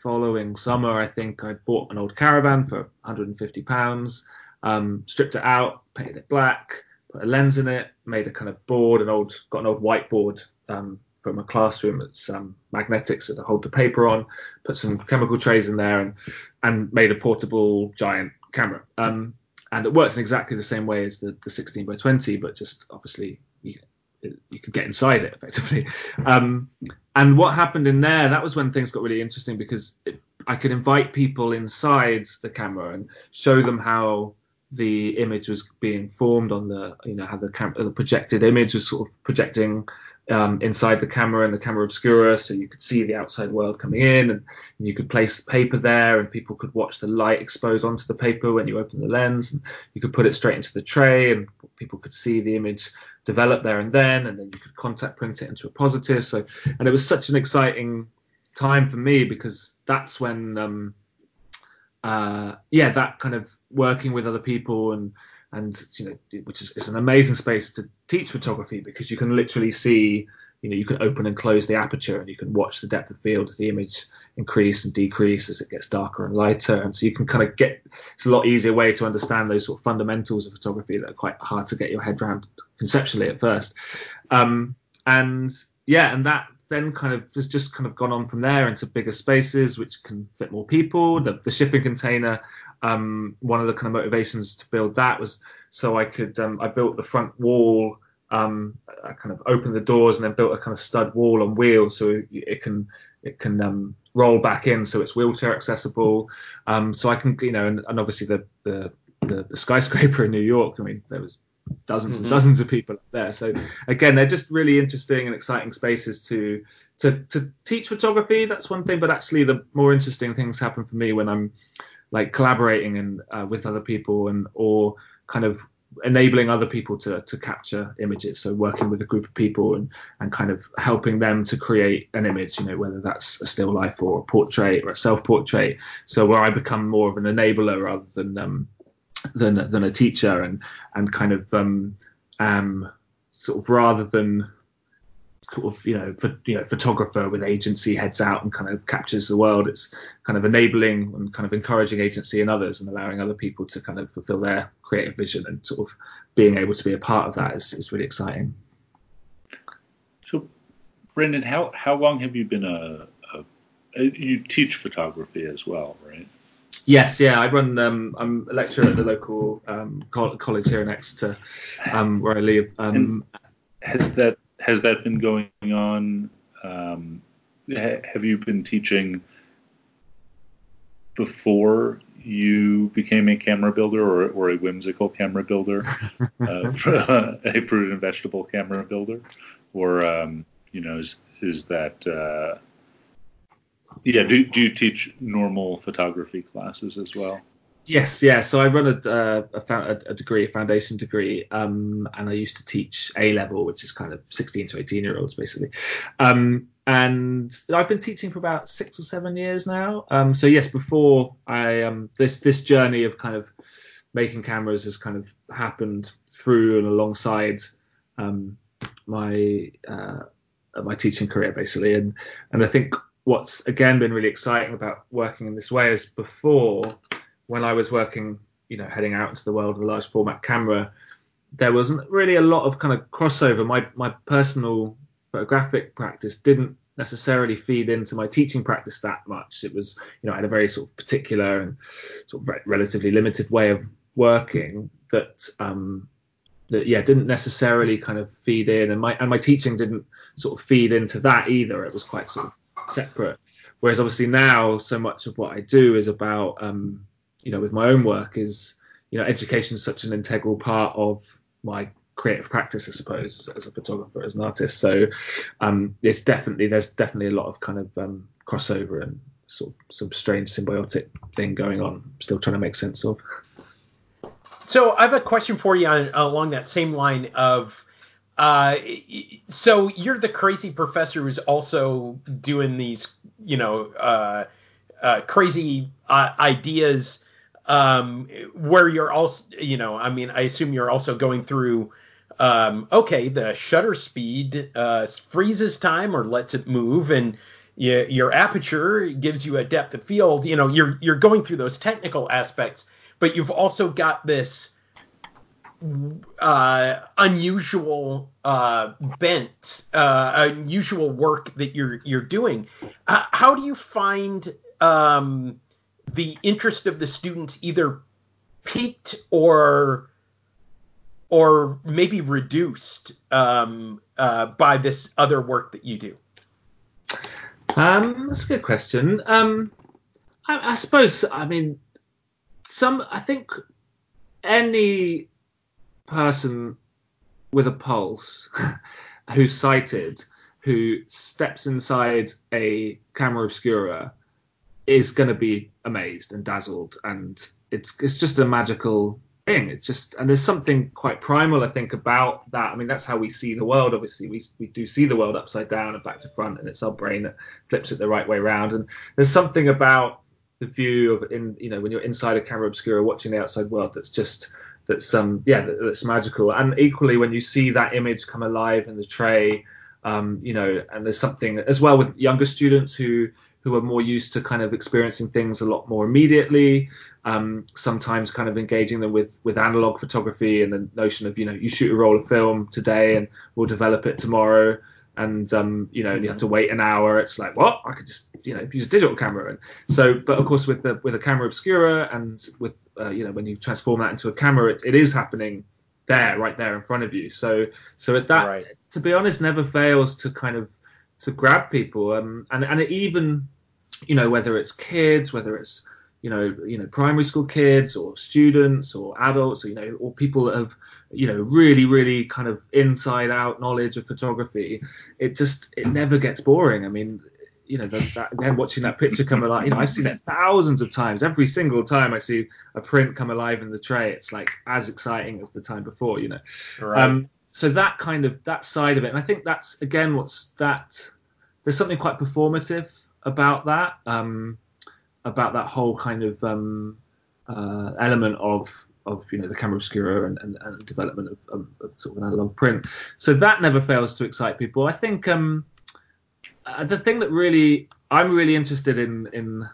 following summer I think I bought an old caravan for 150 pounds um, stripped it out, painted it black, put a lens in it, made a kind of board, an old got an old whiteboard um, from a classroom that's um, magnetic so to hold the paper on, put some chemical trays in there, and and made a portable giant camera. Um, and it works in exactly the same way as the, the 16 by 20, but just obviously you, you could get inside it effectively. Um, and what happened in there, that was when things got really interesting because it, I could invite people inside the camera and show them how the image was being formed on the you know how the cam- the projected image was sort of projecting um, inside the camera and the camera obscura so you could see the outside world coming in and, and, you could place paper there and people could watch the light expose onto the paper when you open the lens and you could put it straight into the tray and people could see the image develop there and then and then you could contact print it into a positive. So and it was such an exciting time for me because that's when um, uh, yeah that kind of working with other people and and you know which is it's an amazing space to teach photography because you can literally see you know you can open and close the aperture and you can watch the depth of field of the image increase and decrease as it gets darker and lighter. And so you can kind of get it's a lot easier way to understand those sort of fundamentals of photography that are quite hard to get your head around conceptually at first. Um, and yeah and that then kind of has just kind of gone on from there into bigger spaces which can fit more people the, the shipping container um, one of the kind of motivations to build that was so I could um, I built the front wall um, I kind of opened the doors and then built a kind of stud wall on wheels so it can it can um, roll back in so it's wheelchair accessible. Um, so I can you know and, and obviously the, the, the the skyscraper in New York. I mean there was dozens mm-hmm. and dozens of people up there. So again they're just really interesting and exciting spaces to to to teach photography. That's one thing, but actually the more interesting things happen for me when I'm like collaborating and uh, with other people and or kind of enabling other people to to capture images so working with a group of people and and kind of helping them to create an image you know whether that's a still life or a portrait or a self portrait so where i become more of an enabler rather than um than than a teacher and and kind of um um sort of rather than sort of you know for, you know photographer with agency heads out and kind of captures the world it's kind of enabling and kind of encouraging agency in others and allowing other people to kind of fulfill their creative vision and sort of being able to be a part of that is, is really exciting. So brendan how how long have you been a, a you teach photography as well right Yes, yeah, I run. Um, I'm a lecturer at the local um, college here in Exeter, um, where I live. Um, has that has that been going on? Um, ha- have you been teaching before you became a camera builder or, or a whimsical camera builder, uh, a fruit and vegetable camera builder, or um, you know, is is that uh, yeah? Do do you teach normal photography classes as well? Yes, yeah. So I run a, a, a degree, a foundation degree, um, and I used to teach A level, which is kind of 16 to 18 year olds basically. Um, and I've been teaching for about six or seven years now. Um, so yes, before I um, this this journey of kind of making cameras has kind of happened through and alongside um, my uh, my teaching career basically, and and I think what's again been really exciting about working in this way is before when I was working, you know, heading out into the world with a large format camera, there wasn't really a lot of kind of crossover. My my personal photographic practice didn't necessarily feed into my teaching practice that much. It was, you know, I had a very sort of particular and sort of re- relatively limited way of working that um, that yeah didn't necessarily kind of feed in, and my and my teaching didn't sort of feed into that either. It was quite sort of separate. Whereas obviously now so much of what I do is about um, you know, with my own work is, you know, education is such an integral part of my creative practice, I suppose, as a photographer, as an artist. So um, it's definitely there's definitely a lot of kind of um, crossover and sort of some strange symbiotic thing going on. Still trying to make sense of. So I have a question for you on, along that same line of. Uh, so you're the crazy professor who's also doing these, you know, uh, uh, crazy uh, ideas um, where you're also, you know, I mean, I assume you're also going through, um, okay, the shutter speed uh, freezes time or lets it move, and you, your aperture gives you a depth of field. You know, you're you're going through those technical aspects, but you've also got this uh, unusual uh, bent, uh, unusual work that you're you're doing. Uh, how do you find um, the interest of the students either peaked or or maybe reduced um, uh, by this other work that you do? Um, that's a good question. Um, I, I, suppose, I mean, some, I think any person with a pulse who's sighted, who steps inside a camera obscura is going to be amazed and dazzled, and it's it's just a magical thing. It's just and there's something quite primal, I think, about that. I mean, that's how we see the world. Obviously, we we do see the world upside down and back to front, and it's our brain that flips it the right way around. And there's something about the view of in you know when you're inside a camera obscura watching the outside world that's just that's um yeah that's magical. And equally, when you see that image come alive in the tray. Um, you know, and there's something as well with younger students who who are more used to kind of experiencing things a lot more immediately. Um, sometimes kind of engaging them with with analog photography and the notion of you know you shoot a roll of film today and we'll develop it tomorrow and um, you know you have to wait an hour. It's like what I could just you know use a digital camera and so but of course with the with a camera obscura and with uh, you know when you transform that into a camera it, it is happening there right there in front of you. So so at that right. to be honest never fails to kind of to grab people. Um, and and even you know whether it's kids, whether it's you know you know primary school kids or students or adults, or, you know or people that have you know really really kind of inside out knowledge of photography. It just it never gets boring. I mean you know, that, again, watching that picture come alive, you know, I've seen it thousands of times. Every single time I see a print come alive in the tray, it's like as exciting as the time before, you know. Right. Um, so that kind of that side of it, and I think that's again what's that. There's something quite performative about that, um, about that whole kind of um, uh, element of of you know the camera obscura and, and, and development of, of, of, sort of an analog print. So that never fails to excite people. I think um, uh, the thing that really I'm really interested in in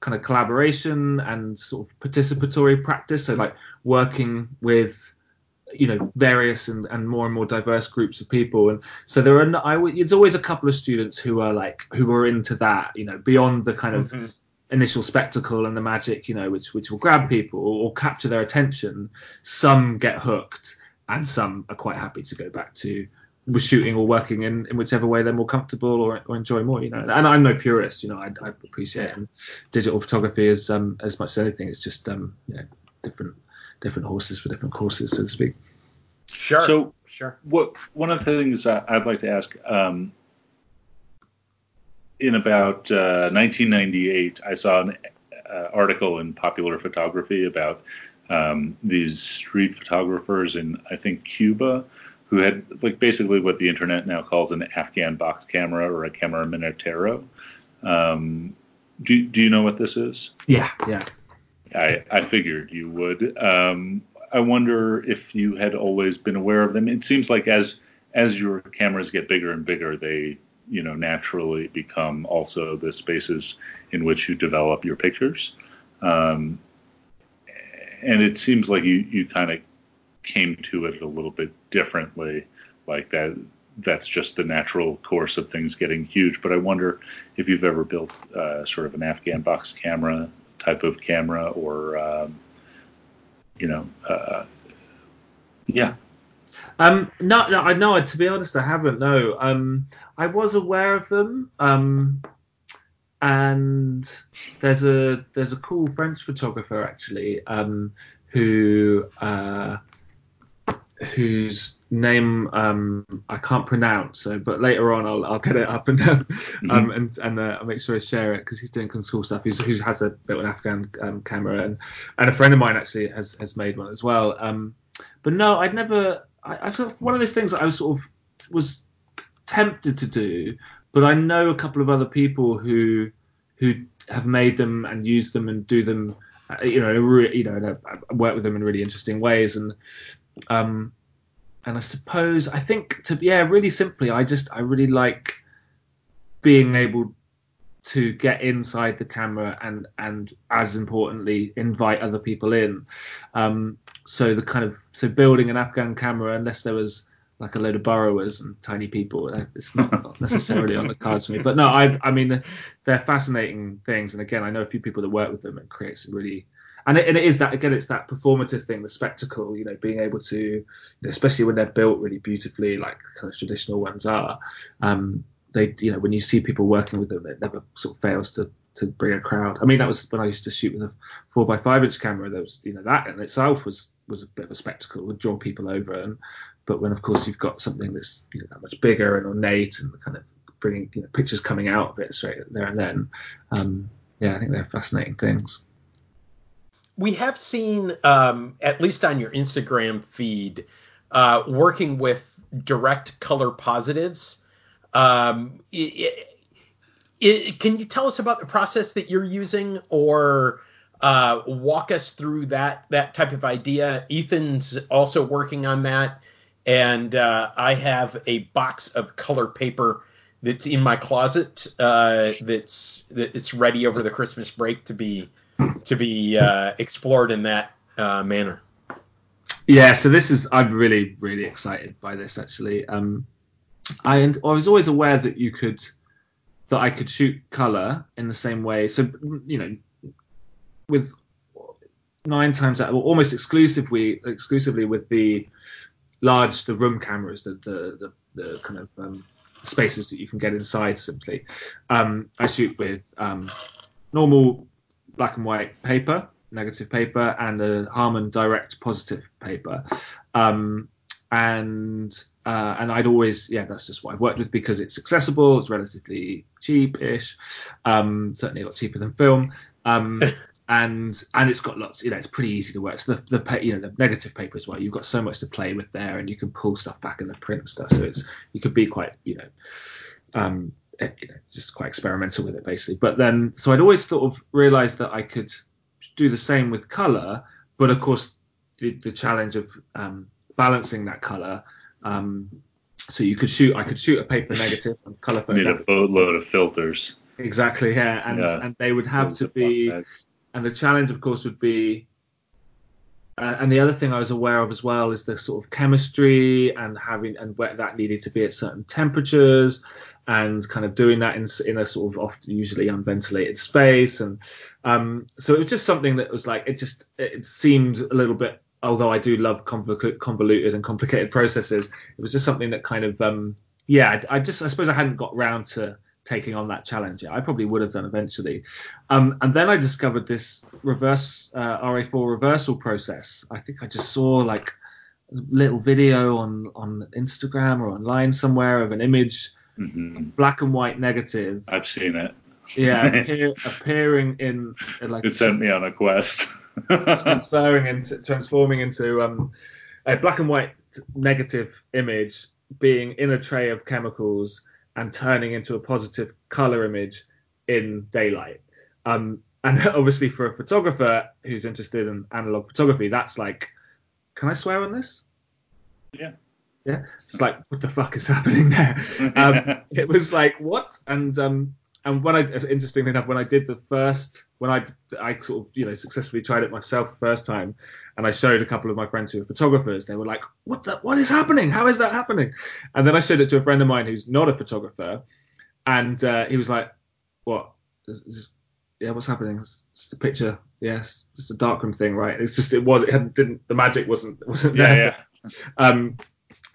kind of collaboration and sort of participatory practice. So like working with you know various and, and more and more diverse groups of people and so there are I, it's always a couple of students who are like who are into that you know beyond the kind of mm-hmm. Initial spectacle and the magic you know which which will grab people or, or, capture their attention some get hooked and some are quite happy to go back to shooting or working in, in whichever way they're more comfortable or, or enjoy more you know and I'm no purist you know I, I appreciate yeah. digital photography as um as much as anything it's just um you know different different horses for different courses, so to speak. Sure. So, sure. What one of the things I'd like to ask, um, in about uh, 1998, I saw an uh, article in Popular Photography about um, these street photographers in I think Cuba who had like basically what the internet now calls an Afghan box camera or a camera minutero. Um, do, do you know what this is? Yeah, yeah. I, I figured you would. Um, I wonder if you had always been aware of them. It seems like as as your cameras get bigger and bigger, they you know naturally become also the spaces in which you develop your pictures. Um, and it seems like you you kind of came to it a little bit differently, like that. That's just the natural course of things getting huge. But I wonder if you've ever built uh, sort of an Afghan box camera type of camera or um, you know uh, yeah um no, no i know to be honest i haven't no um i was aware of them um and there's a there's a cool french photographer actually um who uh whose name um, I can't pronounce, so, but later on I'll, I'll get it up and um, mm-hmm. and and uh, I'll make sure I share it because he's doing some cool stuff. He's, he has a bit of an Afghan um, camera and and a friend of mine actually has has made one as well. Um, but no, I'd never. I, I sort of one of those things that I was sort of was tempted to do, but I know a couple of other people who who have made them and used them and do them. Uh, you know, re- you know, work with them in really interesting ways and um, and I suppose I think to yeah, really simply, I just I really like being able to get inside the camera and and as importantly invite other people in. Um, so the kind of so building an Afghan camera, unless there was like a load of borrowers and tiny people, uh, it's not necessarily on the cards for me. But no, I I mean they're fascinating things, and again I know a few people that work with them and create some really and it, and it is that again it's that performative thing the spectacle you know being able to you know, especially when they're built really beautifully like kind of traditional ones are um they you know when you see people working with them it never sort of fails to to bring a crowd. I mean that was when i used to shoot with a four by five inch camera. That was you know that in itself was was a bit of a spectacle. Would draw people over and but when of course you've got something that's you know that much bigger and ornate and kind of bringing you know pictures coming out of it straight there and then um yeah i think they're fascinating things. We have seen, um, at least on your Instagram feed, uh, working with direct color positives. Um, it, it, can you tell us about the process that you're using, or uh, walk us through that that type of idea? Ethan's also working on that, and uh, I have a box of color paper that's in my closet uh, that's that's ready over the Christmas break to be to be uh, explored in that uh, manner. Yeah, so this is I'm really really excited by this actually. Um, I I was always aware that you could that I could shoot color in the same way. So you know, with nine times out, well, almost exclusively exclusively with the large the room cameras, the the the, the kind of um, spaces that you can get inside simply. Um, I shoot with um, normal black and white paper, negative paper, and a Harman Direct positive paper. Um, and uh, and I'd always yeah that's just what I've worked with because it's accessible, it's relatively cheap-ish, um, certainly a lot cheaper than film. Um, and and it's got lots you know it's pretty easy to work. So the, the you know the negative paper as well you've got so much to play with there and you can pull stuff back in the print stuff. So it's you could be quite you know um eh, you know, just quite experimental with it basically. But then so i'd always sort of realized that i could do the same with color but of course the, the challenge of um, balancing that color um, so you could shoot i could shoot a paper negative and color photo You need a boatload of filters exactly yeah and yeah. and they would have to be and the challenge, of course, would be. Uh, and the other thing I was aware of as well is the sort of chemistry and having and where that needed to be at certain temperatures and kind of doing that in, in a sort of often usually unventilated space and um, so it was just something that was like it just it seemed a little bit although I do love convoluted and complicated processes it was just something that kind of um, yeah I, I just I suppose I hadn't got round to taking on that challenge. I probably would have done eventually. Um, and then I discovered this reverse uh, RA4 reversal process. I think I just saw like a little video on on Instagram or online somewhere of an image, mm-hmm. black and white negative. I've seen it. yeah, appear, appearing in, in like it sent me on a quest. Transferring into transforming into um, a black and white negative image being in a tray of chemicals and turning into a positive color image in daylight. Um, and obviously, for a photographer who's interested in analog photography, that's like, can I swear on this? Yeah. Yeah. It's like, what the fuck is happening there? Um, it was like, what? And um, and when I, interestingly enough, when I did the first, when I, I sort of, you know, successfully tried it myself the first time, and I showed a couple of my friends who are photographers, they were like, "What the, what is happening? How is that happening?" And then I showed it to a friend of mine who's not a photographer, and uh, he was like, "What? Is, is, yeah, what's happening? It's just a picture. Yes, just a darkroom thing, right? It's just it was it didn't the magic wasn't wasn't there. Yeah, yeah. Um,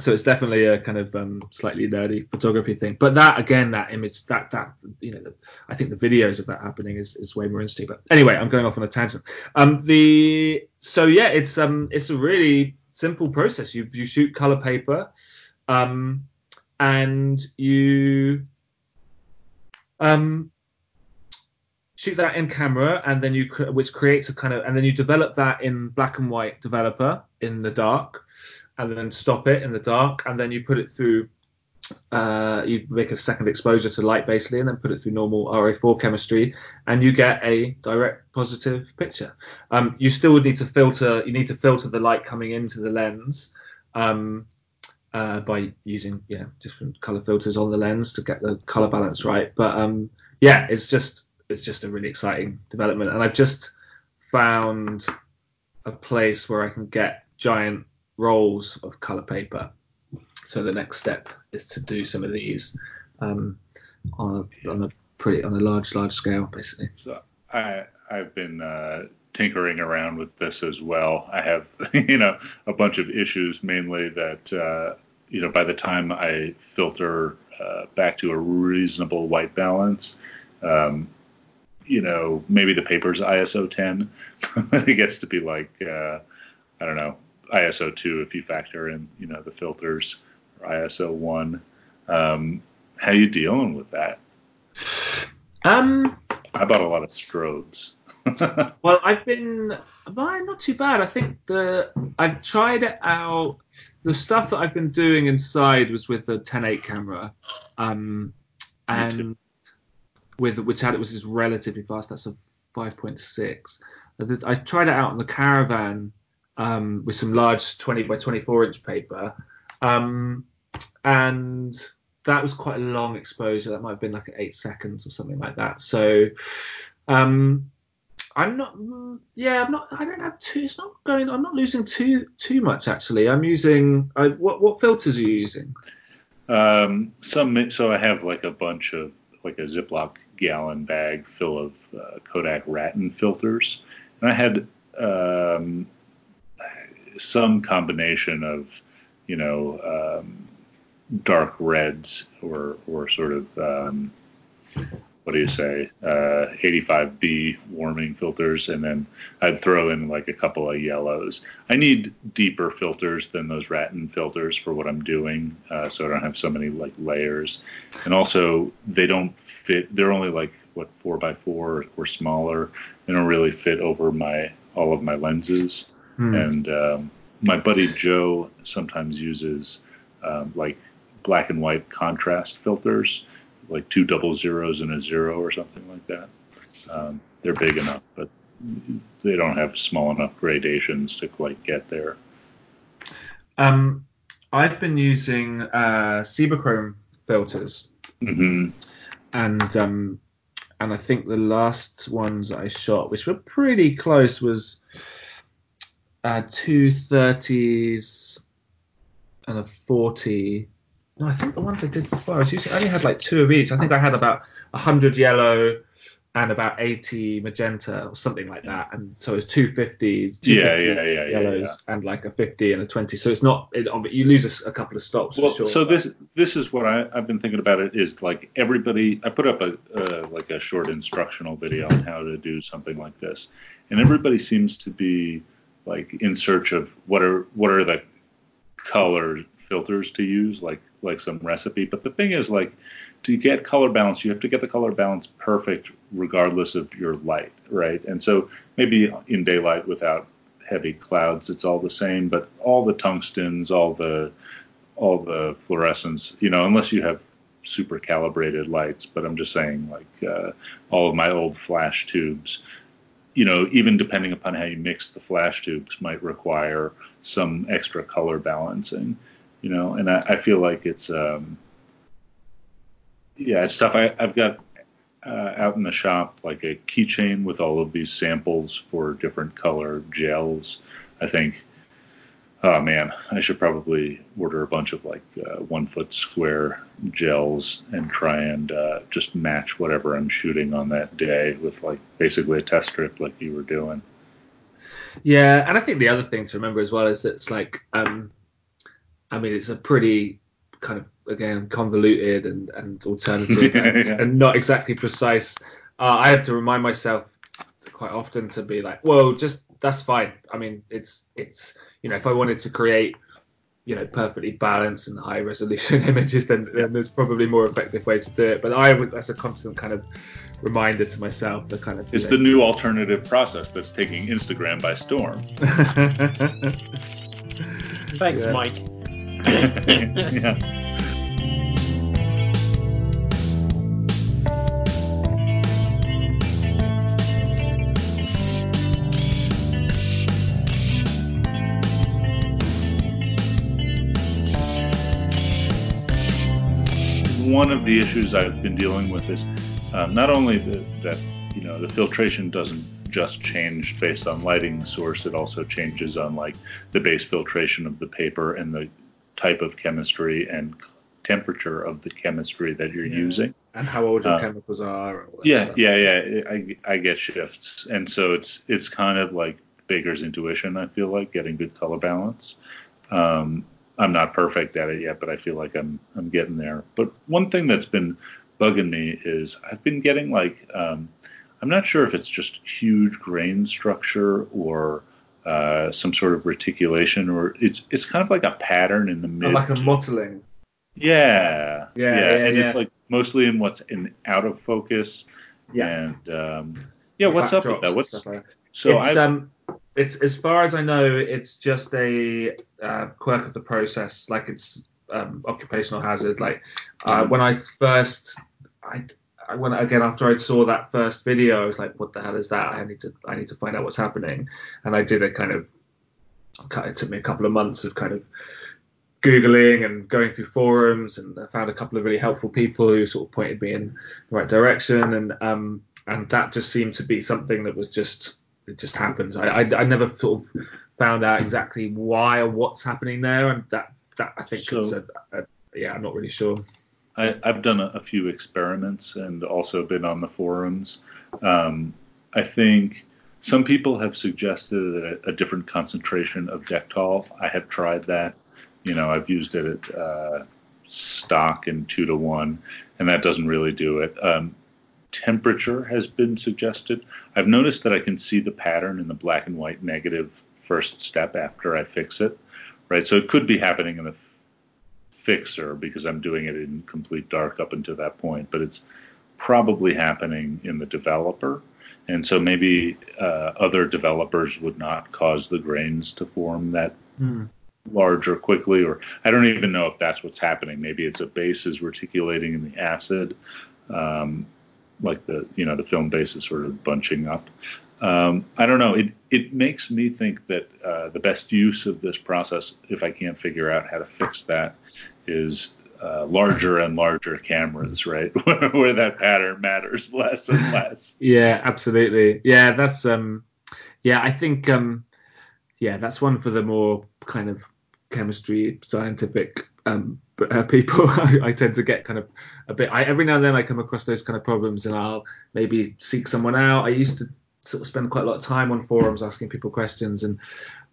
so it's definitely a kind of um, slightly nerdy photography thing. But that again, that image, that that you know, the, I think the videos of that happening is, is way more interesting. But anyway, I'm going off on a tangent. Um, the so yeah, it's um it's a really simple process. You you shoot color paper, um, and you um shoot that in camera and then you which creates a kind of and then you develop that in black and white developer in the dark and then stop it in the dark, and then you put it through. Uh, you make a second exposure to light basically, and then put it through normal RA4 chemistry, and you get a direct positive picture. Um, you still would need to filter. You need to filter the light coming into the lens um, uh, by using know different color filters on the lens to get the color balance right. But um, yeah, it's just it's just a really exciting development, and I've just found a place where I can get giant rolls of color paper. So the next step is to do some of these um, on, a, on a pretty on a large large scale, basically. So I I've been uh, tinkering around with this as well. I have you know a bunch of issues, mainly that uh, you know by the time I filter uh, back to a reasonable white balance. Um, you know, maybe the paper's ISO 10, but it gets to be like, uh, I don't know, ISO two if you factor in you know the filters or ISO one. Um, how you dealing with that? Um, I bought a lot of strobes. well, I've been mine not too bad. I think the I've tried it out. The stuff that I've been doing inside was with the 10.8 camera, um, and with which had it was just relatively fast. That's a 5.6. I tried it out on the caravan um, with some large 20 by 24 inch paper, um, and that was quite a long exposure. That might have been like eight seconds or something like that. So um, I'm not. Yeah, I'm not. I don't have too. It's not going. I'm not losing too too much actually. I'm using. I, what what filters are you using? Um, some. So I have like a bunch of like a Ziploc gallon bag full of uh, Kodak Wratten filters, and I had um, some combination of, you know, um, dark reds or or sort of um, what do you say, uh, 85B warming filters, and then I'd throw in like a couple of yellows. I need deeper filters than those Wratten filters for what I'm doing, uh, so I don't have so many like layers. And also, they don't fit. They're only like what four by four or smaller. They don't really fit over my all of my lenses. Hmm. And um, my buddy Joe sometimes uses um, like black and white contrast filters like two double zeros and a zero or something like that. Um, they're big enough, but they don't have small enough gradations to quite get there. Um, I've been using uh, Cibachrome filters, mm-hmm. and um, and I think the last ones I shot, which were pretty close, was uh, two thirties and a forty no, I think the ones I did before, I, using, I only had like two of each. I think I had about 100 yellow and about 80 magenta or something like that. And so it's two 50s, two yeah, yeah, yeah, yellows, yeah, yeah. and like a 50 and a 20. So it's not, it, you lose a, a couple of stops. Well, sure, so this this is what I, I've been thinking about. It is like everybody. I put up a uh, like a short instructional video on how to do something like this, and everybody seems to be like in search of what are what are the color filters to use, like like some recipe. But the thing is, like, to get color balance, you have to get the color balance perfect regardless of your light, right? And so maybe in daylight without heavy clouds, it's all the same. But all the tungstens, all the all the fluorescence, you know, unless you have super calibrated lights. But I'm just saying, like, uh, all of my old flash tubes you know, even depending upon how you mix the flash tubes, might require some extra color balancing you know, and I, I feel like it's, um, yeah, it's stuff I, I've got uh, out in the shop, like a keychain with all of these samples for different color gels. I think, oh man, I should probably order a bunch of like uh, one foot square gels and try and uh, just match whatever I'm shooting on that day with like basically a test strip like you were doing. Yeah, and I think the other thing to remember as well is that it's like um, I mean, it's a pretty kind of again convoluted and, and alternative yeah, and, yeah. and, not exactly precise. Uh, I have to remind myself quite often to be like, well, just that's fine. I mean, it's it's you know, if I wanted to create you know perfectly balanced and high resolution images, then, then there's probably more effective ways to do it. But I would that's a constant kind of reminder to myself to kind of. It's the new alternative process that's taking Instagram by storm. Thanks. Mike yeah. One of the issues I've been dealing with is uh, not only the, that you know the filtration doesn't just change based on lighting source, it also changes on like the base filtration of the paper and the type of chemistry and temperature of the chemistry that you're yeah. using and how old your uh, chemicals are. yeah, stuff. yeah, yeah. I, I get shifts, and so it's it's kind of like Baker's intuition. I feel like getting good color balance. Um, I'm not perfect at it yet, but I feel like I'm I'm getting there. But one thing that's been bugging me is I've been getting like um, I'm not sure if it's just huge grain structure or uh, some sort of reticulation, or it's it's kind of like a pattern in the mid. like a mottling. Yeah, yeah, yeah, and yeah. it's like mostly in what's in out of focus. Yeah. And um, Yeah, what's up with that? What's like that. so it's, um, it's as far as I know, it's just a uh, quirk of the process. Like it's um, occupational hazard. Like uh, when I first, I, I when again after I saw that first video, I was like, what the hell is that? I need to I need to find out what's happening. And I did a kind of it took me a couple of months of kind of googling and going through forums, and I found a couple of really helpful people who sort of pointed me in the right direction, and um, and that just seemed to be something that was just it just happens. I, I, I never sort of found out exactly why or what's happening there, and that that I think so, a, a, yeah, I'm not really sure. I, have done a, a, few experiments and also been on the forums. Um, I think some people have suggested a, a, different concentration of Dektol. I have tried that. You know, I've used it at uh, stock in two to one, and that doesn't really do it. Um, temperature has been suggested. I've noticed that I can see the pattern in the black and white negative first step after I fix it, right? So it could be happening in the fixer because I'm doing it in complete dark up until that point, but it's probably happening in the developer and so maybe uh, other developers would not cause the grains to form that mm. or quickly, or I don't even know if that's what's happening. Maybe it's a base is reticulating in the acid, um, like the you know the film base is sort of bunching up. Um, I don't know. It it makes me think that uh, the best use of this process, if I can't figure out how to fix that, is uh, larger and larger cameras, right? Where that pattern matters less and less. yeah, absolutely. Yeah, that's um, yeah, I think um, yeah, that's one for the more kind of chemistry scientific um uh, people. I, I, tend to get kind of a bit. I, every now and then I come across those kind of problems, and I'll maybe seek someone out. I used to sort of spend quite a lot of time on forums asking people questions, and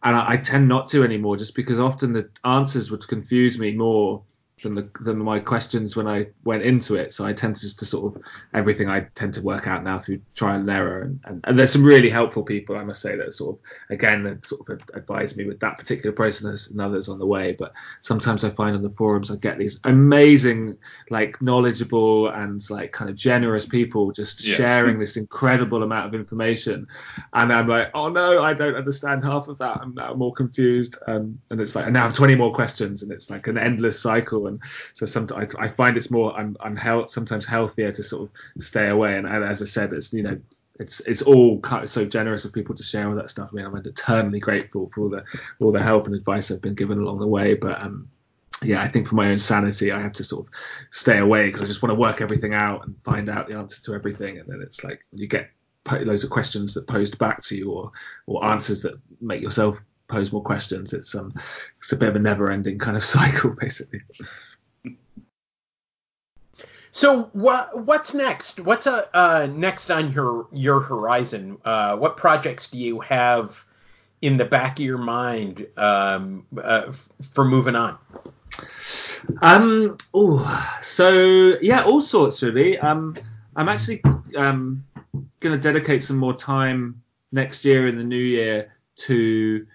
and I, I tend not to anymore, just because often the answers would confuse me more than the than my questions when I went into it. So I tend to just to sort of everything I tend to work out now through trial and error. And, and, and there's some really helpful people I must say that sort of again sort of advise me with that particular process and others on the way. But sometimes I find on the forums I get these amazing like knowledgeable and like kind of generous people just yes. sharing this incredible amount of information. And I'm like, oh no, I don't understand half of that. I'm now more confused. Um, and it's like, and now I have 20 more questions, and it's like an endless cycle and so sometimes I, I find it's more un, unhealth, sometimes healthier to sort of stay away. And, and, as I said, it's you know it's it's all kind of so generous of people to share all that stuff. I mean, I'm eternally grateful for all the all the help and advice I've been given along the way. But um, yeah, I think for my own sanity, I have to sort of stay away because I just want to work everything out and find out the answer to everything. And then it's like you get loads of questions that posed back to you or or answers that make yourself pose more questions. It's um it's a bit of a never-ending kind of cycle, basically. So what what's next? What's uh, uh, next on your your horizon? Uh, what projects do you have in the back of your mind um, uh, for moving on? Um. Oh, so yeah, all sorts really. Um, I'm actually um going to dedicate some more time next year in the new year to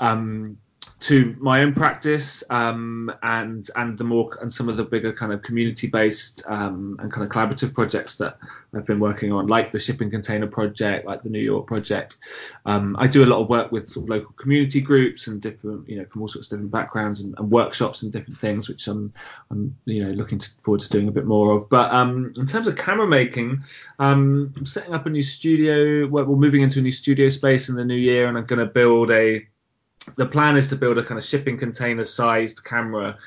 um, to my own practice um, and and the more and some of the bigger kind of community based um, and kind of collaborative projects that I've been working on, like the shipping container project, like the New York project. Um, I do a lot of work with sort of local community groups and different, you know, from all sorts of different backgrounds and, and workshops and different things, which I'm, I'm you know, looking to, forward to doing a bit more of. But um, in terms of camera making, um, I'm setting up a new studio. We're, we're moving into a new studio space in the new year, and I'm going to build a the plan is to build a kind of shipping container sized camera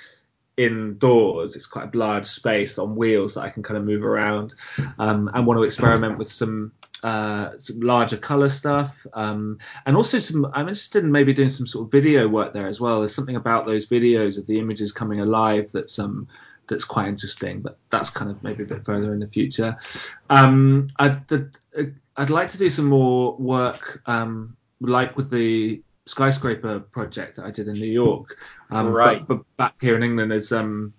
indoors. It's quite a large space on wheels that I can kind of move around. Um, and want to experiment with some uh, some larger color stuff. Um, and also some i'm interested in maybe doing some sort of video work there as well. There's something about those videos of the images coming alive that's um that's quite interesting but that's kind of maybe a bit further in the future. Um i'd, I'd like to do some more work um like with the skyscraper project that I did in New York. Um, right. But, but, back here in England, there's um,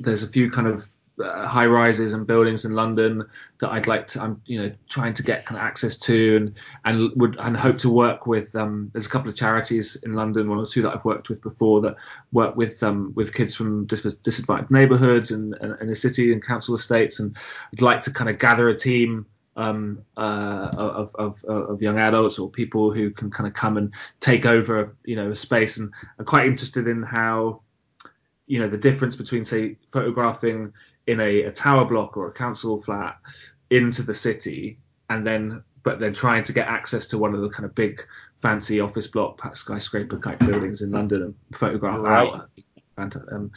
there's a few kind of uh, high rises and buildings in London that I'd like to, I'm you know trying to get kind of access to and and would and hope to work with. Um, there's a couple of charities in London, one or two that I've worked with before that work with um, with kids from dis- disadvantaged neighbourhoods and, and, and the city and council estates, and I'd like to kind of gather a team um, uh, of, of, of young adults or people who can kind of come and take over, you know, a space. And I'm quite interested in how, you know, the difference between, say, photographing in a, a tower block or a council flat into the city, and then but then trying to get access to one of the kind of big fancy office block skyscraper type buildings in London and photograph right. out. Um,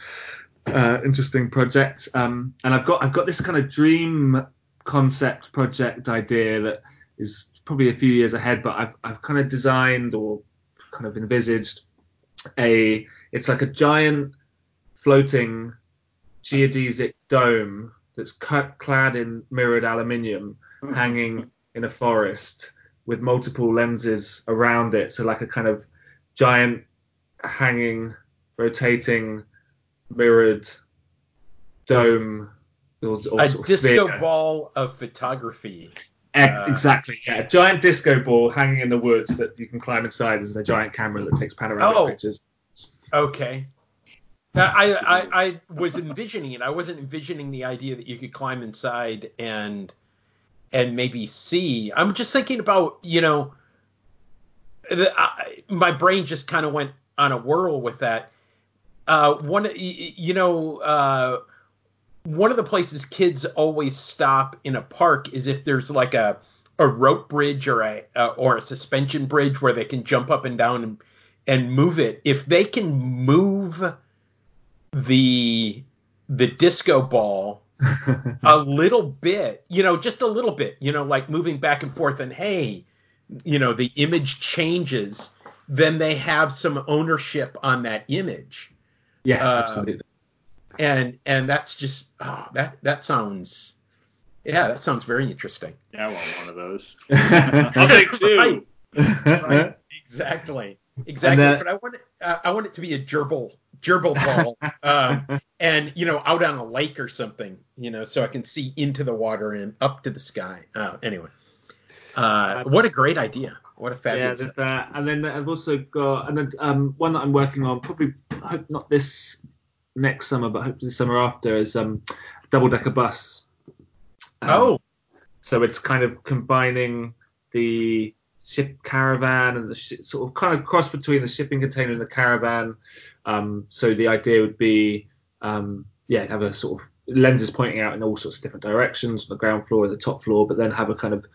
uh, interesting project. Um, and I've got I've got this kind of dream concept project idea that is probably a few years ahead, but I've I've kind of designed or kind of envisaged a it's like a giant floating geodesic dome that's cut, clad in mirrored aluminium mm-hmm. hanging in a forest with multiple lenses around it so like a kind of giant hanging rotating mirrored dome a disco sphere. ball of photography. Uh, exactly, yeah. A giant disco ball hanging in the woods that you can climb inside as a giant camera that takes panoramic oh, pictures. Okay. I, I, I was envisioning it. I wasn't envisioning the idea that you could climb inside and and maybe see. I'm just thinking about you know, the, I, my brain just kind of went on a whirl with that. Uh, one, you know, uh, one of the places kids always stop in a park is if there's like a a rope bridge or a uh, or a suspension bridge where they can jump up and down and and move it. If they can move the the disco ball a little bit, you know, just a little bit, you know, like moving back and forth and hey, you know, the image changes, then they have some ownership on that image. Yeah, uh, absolutely. And and that's just oh, that that sounds yeah, that sounds very interesting. Yeah, I want one of those. I'll take two. Right. right. Exactly. Exactly. That, but I want it, uh, I want it to be a gerbil gerbil ball, um, and you know, out on a lake or something, you know, so I can see into the water and up to the sky. Uh, anyway, uh, what a great idea! What a fabulous. Yeah, that, and then I've also got and then um, one that I'm working on, probably hope not this next summer, but hopefully the summer after, is um, double decker bus. Um, oh. So it's kind of combining the ship caravan and the sh- sort of kind of cross between the shipping container and the caravan. Um, so the idea would be, um, yeah, have a sort of lenses pointing out in all sorts of different directions the ground floor and the top floor, but then have a kind of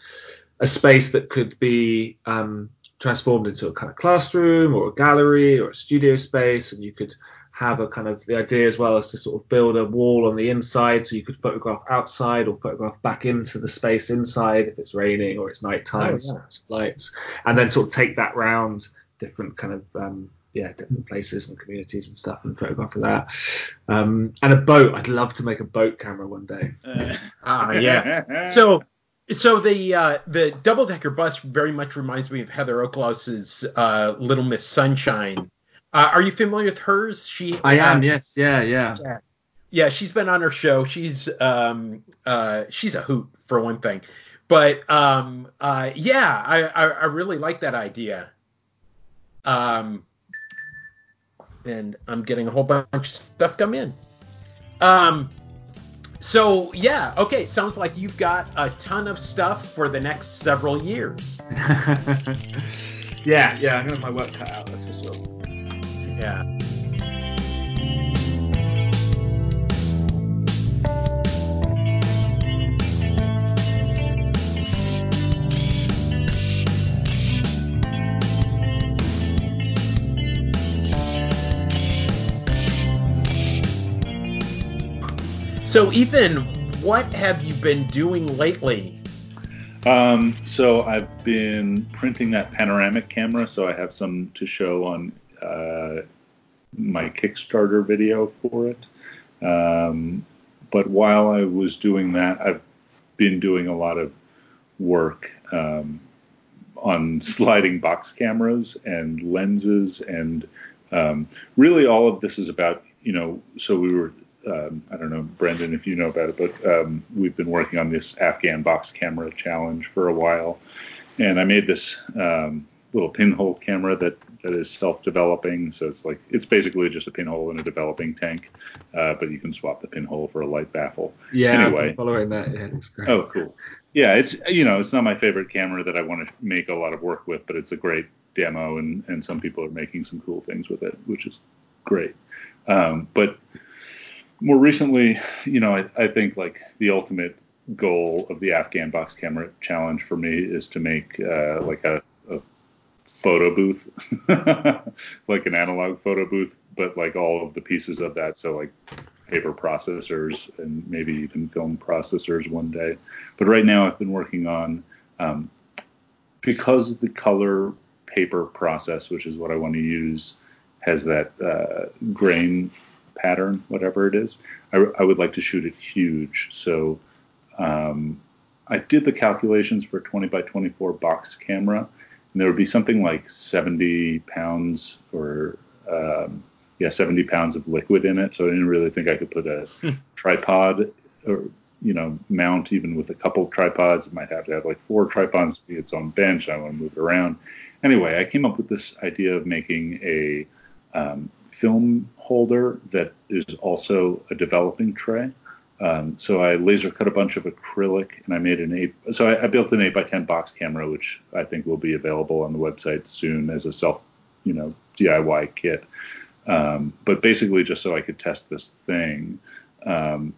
a space that could be um, transformed into a kind of classroom or a gallery or a studio space, and you could have a kind of the idea as well as to sort of build a wall on the inside so you could photograph outside or photograph back into the space inside if it's raining or it's nighttime, oh, yeah. lights, and then sort of take that round different kind of um, yeah different places and communities and stuff and photograph of that. Um, and a boat, I'd love to make a boat camera one day. Ah, uh, yeah. So so the uh, the double decker bus very much reminds me of Heather Oelklaus's uh, Little Miss Sunshine uh, are you familiar with hers? She I am. Yes. Yeah, yeah. Yeah. Yeah. She's been on her show. She's um uh she's a hoot for one thing, but um uh yeah I I, I really like that idea. Um and I'm getting a whole bunch of stuff come in. Um so yeah, okay, sounds like you've got a ton of stuff for the next several years. yeah, yeah, I'm gonna have my work cut out, that's for sure. Yeah. So, Ethan, what have you been doing lately? Um, so I've been printing that panoramic camera, so I have some to show on uh, my Kickstarter video for it. Um, but while I was doing that, I've been doing a lot of work um, on sliding box cameras and lenses, and um, really all of this is about, you know, so we were. Um, I don't know, Brendan, if you know about it, but um, we've been working on this Afghan box camera challenge for a while, and I made this um, little pinhole camera that that is self-developing. So it's like it's basically just a pinhole in a developing tank, uh, but you can swap the pinhole for a light baffle. Yeah, anyway, following that. Yeah, looks great. Oh, cool. yeah, it's you know it's not my favorite camera that I want to make a lot of work with, but it's a great demo, and and some people are making some cool things with it, which is great. Um, but more recently, you know, I, I think like the ultimate goal of the Afghan box camera challenge for me is to make uh, like a, a photo booth, like an analog photo booth, but like all of the pieces of that. So like paper processors and maybe even film processors one day. But right now I've been working on um, because the color paper process, which is what I want to use, has that uh, grain pattern, whatever it is. I, I, would like to shoot it huge. So um, I did the calculations for a 20 by 24 box camera, and there would be something like 70 pounds or um, yeah, 70 pounds of liquid in it. So I didn't really think I could put a hmm. tripod or you know mount even with a couple tripods. It might have to have like four tripods, be its own bench. I want to move it around. Anyway, I came up with this idea of making a um, film holder that is also a developing tray. Um, so I laser cut a bunch of acrylic and I made an eight. So I, I, built an eight by ten box camera, which I think will be available on the website soon as a self, you know, DIY kit. Um, but basically just so I could test this thing. Um,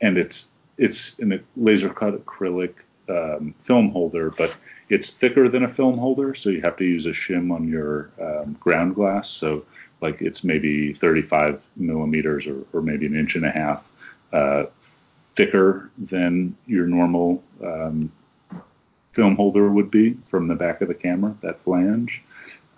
and it's it's a laser cut acrylic um, film holder, but it's thicker than a film holder, so you have to use a shim on your um, ground glass. So like it's maybe 35 millimeters or, or maybe an inch and a half uh, thicker than your normal um, film holder would be from the back of the camera, that flange.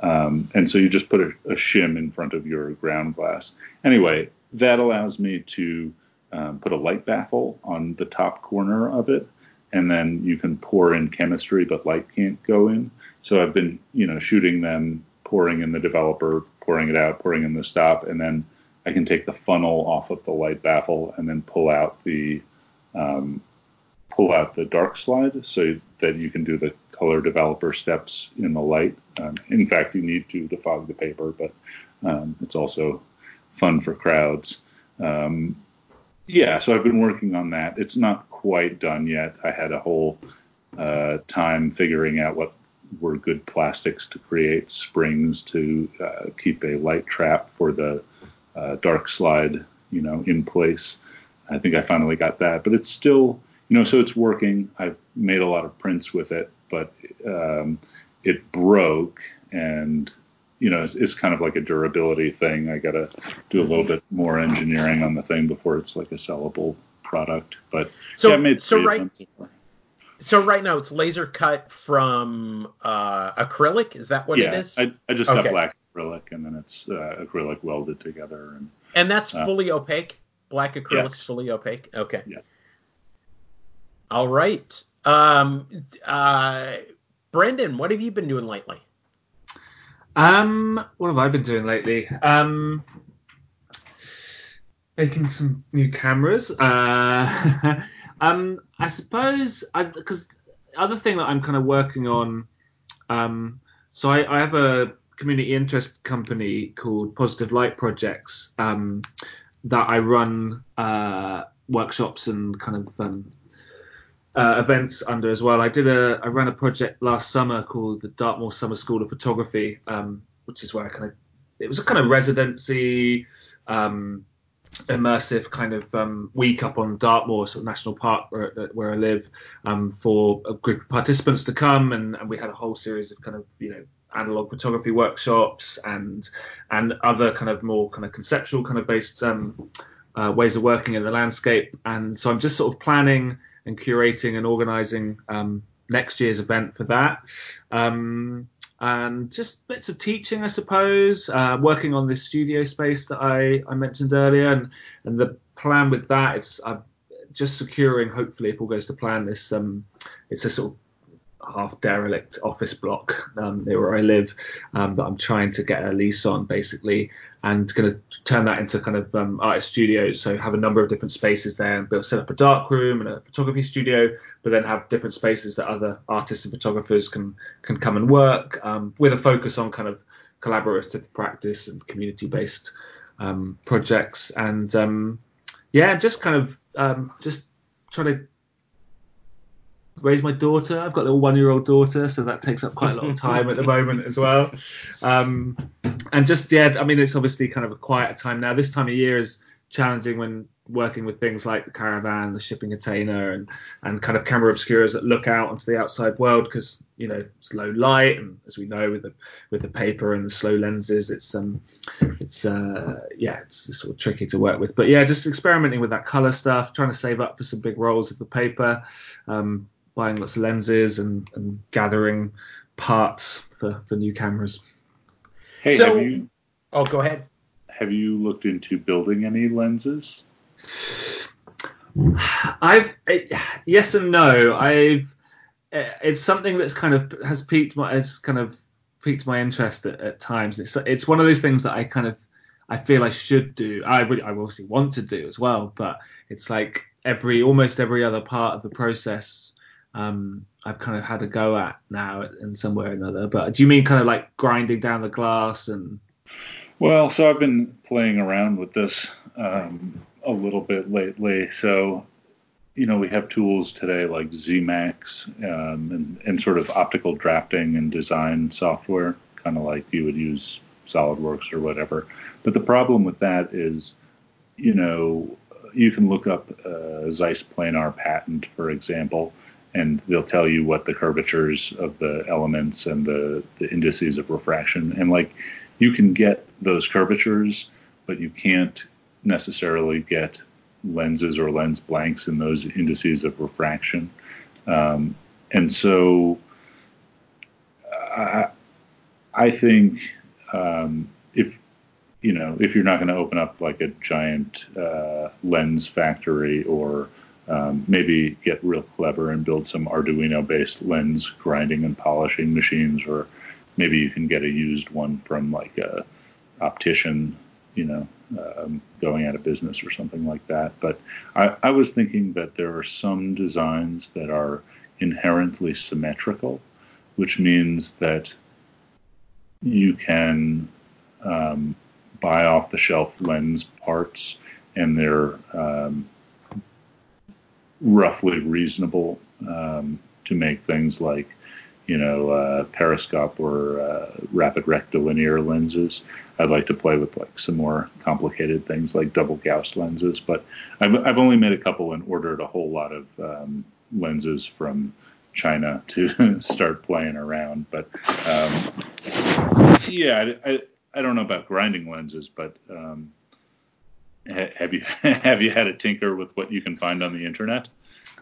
Um, and so you just put a, a, shim in front of your ground glass. Anyway, that allows me to um, put a light baffle on the top corner of it, and then you can pour in chemistry, but light can't go in. So I've been, you know, shooting them, pouring in the developer, pouring it out, pouring in the stop, and then I can take the funnel off of the light baffle and then pull out the um, pull out the dark slide so that you can do the color developer steps in the light. Um, in fact, you need to defog the paper, but um, it's also fun for crowds. Um, yeah, so I've been working on that. It's not quite done yet. I had a whole uh, time figuring out what were good plastics to create springs to uh, keep a light trap for the uh, dark slide, you know, in place. I think I finally got that, but it's still, you know, so it's working. I've made a lot of prints with it, but um, it broke and you know, it's, it's, kind of like a durability thing. I got to do a little bit more engineering on the thing before it's like a sellable product. But so, yeah, made so right, so right now it's laser cut from uh, acrylic. Is that what yeah, it is? I, I just okay. got black acrylic and then it's uh, acrylic welded together. And and that's uh, fully opaque. Black acrylic yes. fully opaque. Okay. Yeah. All right. Um, uh, Brendan, what have you been doing lately? Um, what have I been doing lately? Um, making some new cameras. Uh, um, I suppose because other thing that I'm kind of working on. Um, so I, I have a community interest company called Positive Light Projects um, that I run uh, workshops and kind of um, uh, events under as well. I did a I ran a project last summer called the Dartmoor Summer School of Photography, um, which is where I kind of it was a kind of residency um, immersive kind of um, week up on Dartmoor sort of National Park where, where I live um, for a group of participants to come. And, and, we had a whole series of kind of you know analog photography workshops and and other kind of more kind of conceptual kind of based um, uh, ways of working in the landscape. And so I'm just sort of planning and curating and organizing um, next year's event for that. Um, and just bits of teaching, I suppose, uh, working on this studio space that I, I mentioned earlier. And, and the plan with that is uh, just securing, hopefully, if all goes to plan, this um, it's a sort of half derelict office block um, near where I live um, that I'm trying to get a lease on basically and going to turn that into kind of um, artist studios. So have a number of different spaces there and build, set up a dark room and a photography studio, but then have different spaces that other artists and photographers can can come and work um, with a focus on kind of collaborative practice and community based um, projects and um, yeah, just kind of just try to raise my daughter. I've got a little one-year-old daughter, so that takes up quite a lot of time at the moment as well. Um, and just yeah, I mean, it's obviously kind of a quieter time now. This time of year is challenging when working with things like the caravan, the shipping container, and and kind of camera obscuras that look out onto the outside world because you know it's low light, and as we know with the with the paper and the slow lenses, it's um it's uh yeah it's, it's sort of tricky to work with. But yeah, just experimenting with that color stuff, trying to save up for some big rolls of the paper, um, buying lots of lenses and and gathering parts for for new cameras. Hey, So- have you Oh, go ahead. have you looked into building any lenses? I've yes and no. I've it's something that's kind of has piqued my has kind of piqued my interest at, at times. It's it's one of those things that I kind of I feel I should do. I really I obviously want to do as well, but it's like every almost every other part of the process um, I've kind of had a go at now in some way or another. But do you mean kind of like grinding down the glass and Well, so I've been playing around with this um, a little bit lately. So, you know, we have tools today like Zemax um, and, and sort of optical drafting and design software, kind of like you would use SolidWorks or whatever. But the problem with that is, you know, you can look up a Zeiss planar patent, for example, and they'll tell you what the curvatures of the elements and the, the indices of refraction. And like, you can get those curvatures, but you can't necessarily get lenses or lens blanks in those indices of refraction. Um, and so I, I think um, if you know if you're not going to open up like a giant uh, lens factory or um, maybe get real clever and build some Arduino-based lens grinding and polishing machines, or maybe you can get a used one from like a optician, you know, um, going out of business or something like that. But I, I was thinking that there are some designs that are inherently symmetrical, which means that you can um, buy off the shelf lens parts and they're um, roughly reasonable um, to make things like you know uh, periscope or uh, rapid rectilinear lenses. I'd like to play with like some more complicated things like double Gauss lenses, but I've, I've only made a couple and ordered a whole lot of um, lenses from China to start playing around. But um, yeah, I, I, I don't know about grinding lenses, but um, have you have you had a tinker with what you can find on the internet?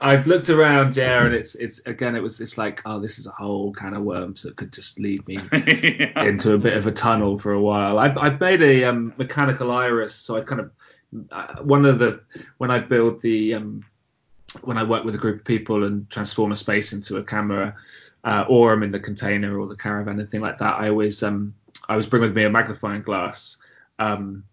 I've looked around, yeah, and it's it's again it was it's like oh this is a whole can of worms that could just lead me Yeah. into a bit of a tunnel for a while. I've I've made a um, mechanical iris, so I kind of uh, one of the when I build the um, when I work with a group of people and transform a space into a camera, uh, or I'm in the container or the caravan and thing like that, I always um I always bring with me a magnifying glass, um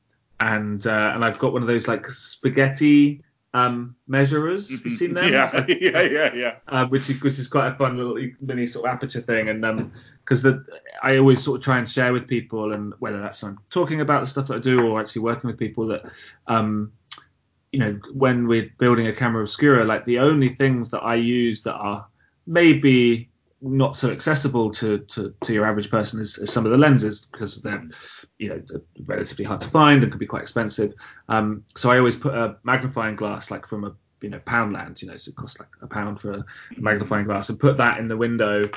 and uh, and I've got one of those like spaghetti um measurers. Have you seen them? Yeah, like- yeah, yeah, yeah. uh, which is which is quite a fun little mini sort of aperture thing, and um, because the I always sort of try and share with people, and whether that's I'm talking about the stuff that I do or actually working with people that, um, you know, when we're building a camera obscura, like the only things that I use that are maybe not so accessible to, to, to your average person as, is some of the lenses because they're you know relatively hard to find and can be quite expensive. Um, so I always put a magnifying glass like from a you know Poundland, you know, so it costs like a pound for a magnifying glass, and put that in the window,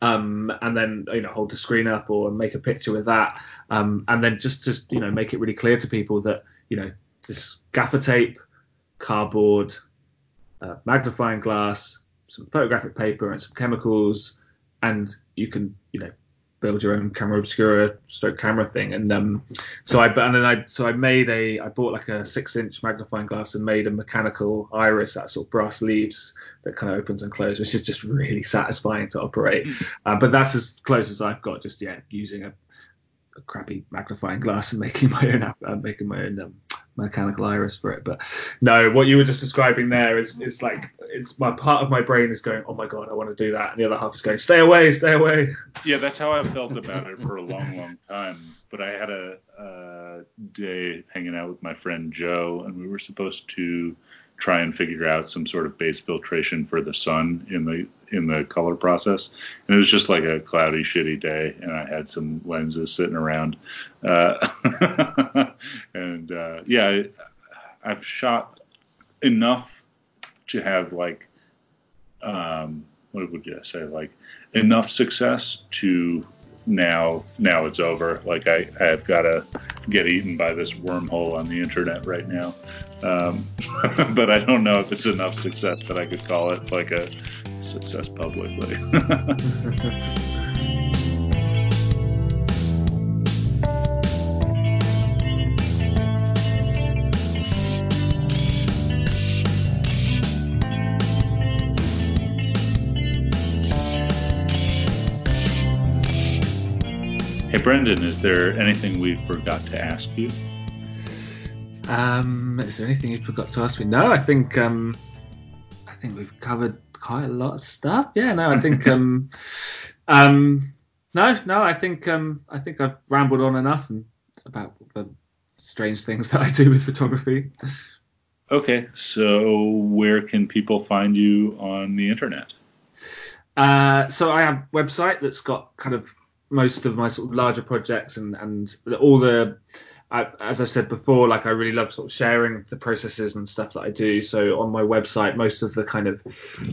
um, and then you know hold the screen up or make a picture with that, um, and then just just you know make it really clear to people that you know this gaffer tape, cardboard, uh, magnifying glass, some photographic paper, and some chemicals, and you can you know build your own camera obscura stroke camera thing. And um so i and then i so i made a i bought like a six inch magnifying glass and made a mechanical iris that sort of brass leaves that kind of opens and closes which is just really satisfying to operate. Uh, but that's as close as i've got just yeah using a, a crappy magnifying glass and making my own app uh, making my own um, mechanical iris for it but no what you were just describing there is it's like it's my part of my brain is going oh my god i want to do that and the other half is going stay away stay away Yeah, that's how I felt about it for a long, long time. But I had a, day hanging out with my friend Joe, and we were supposed to try and figure out some sort of base filtration for the sun in the in the color process. And it was just like a cloudy, shitty day, and I had some lenses sitting around. Uh, and uh, yeah, I've shot enough to have like um, what would you say like enough success to now now it's over. Like i i've got to get eaten by this wormhole on the internet right now. Um, but i don't know if it's enough success that i could call it like a success publicly Brendan, is there anything we forgot to ask you? Um, is there anything you forgot to ask me? No, I think um, I think we've covered quite a lot of stuff. Yeah, no, I think um, um, no, no, I think um, I think I've rambled on enough and about the strange things that I do with photography. Okay, so where can people find you on the internet? Uh, so I have a website that's got kind of most of my sort of larger projects and and all the I, as I've said before, like I really love sort of sharing the processes and stuff that I do. So on my website, most of the kind of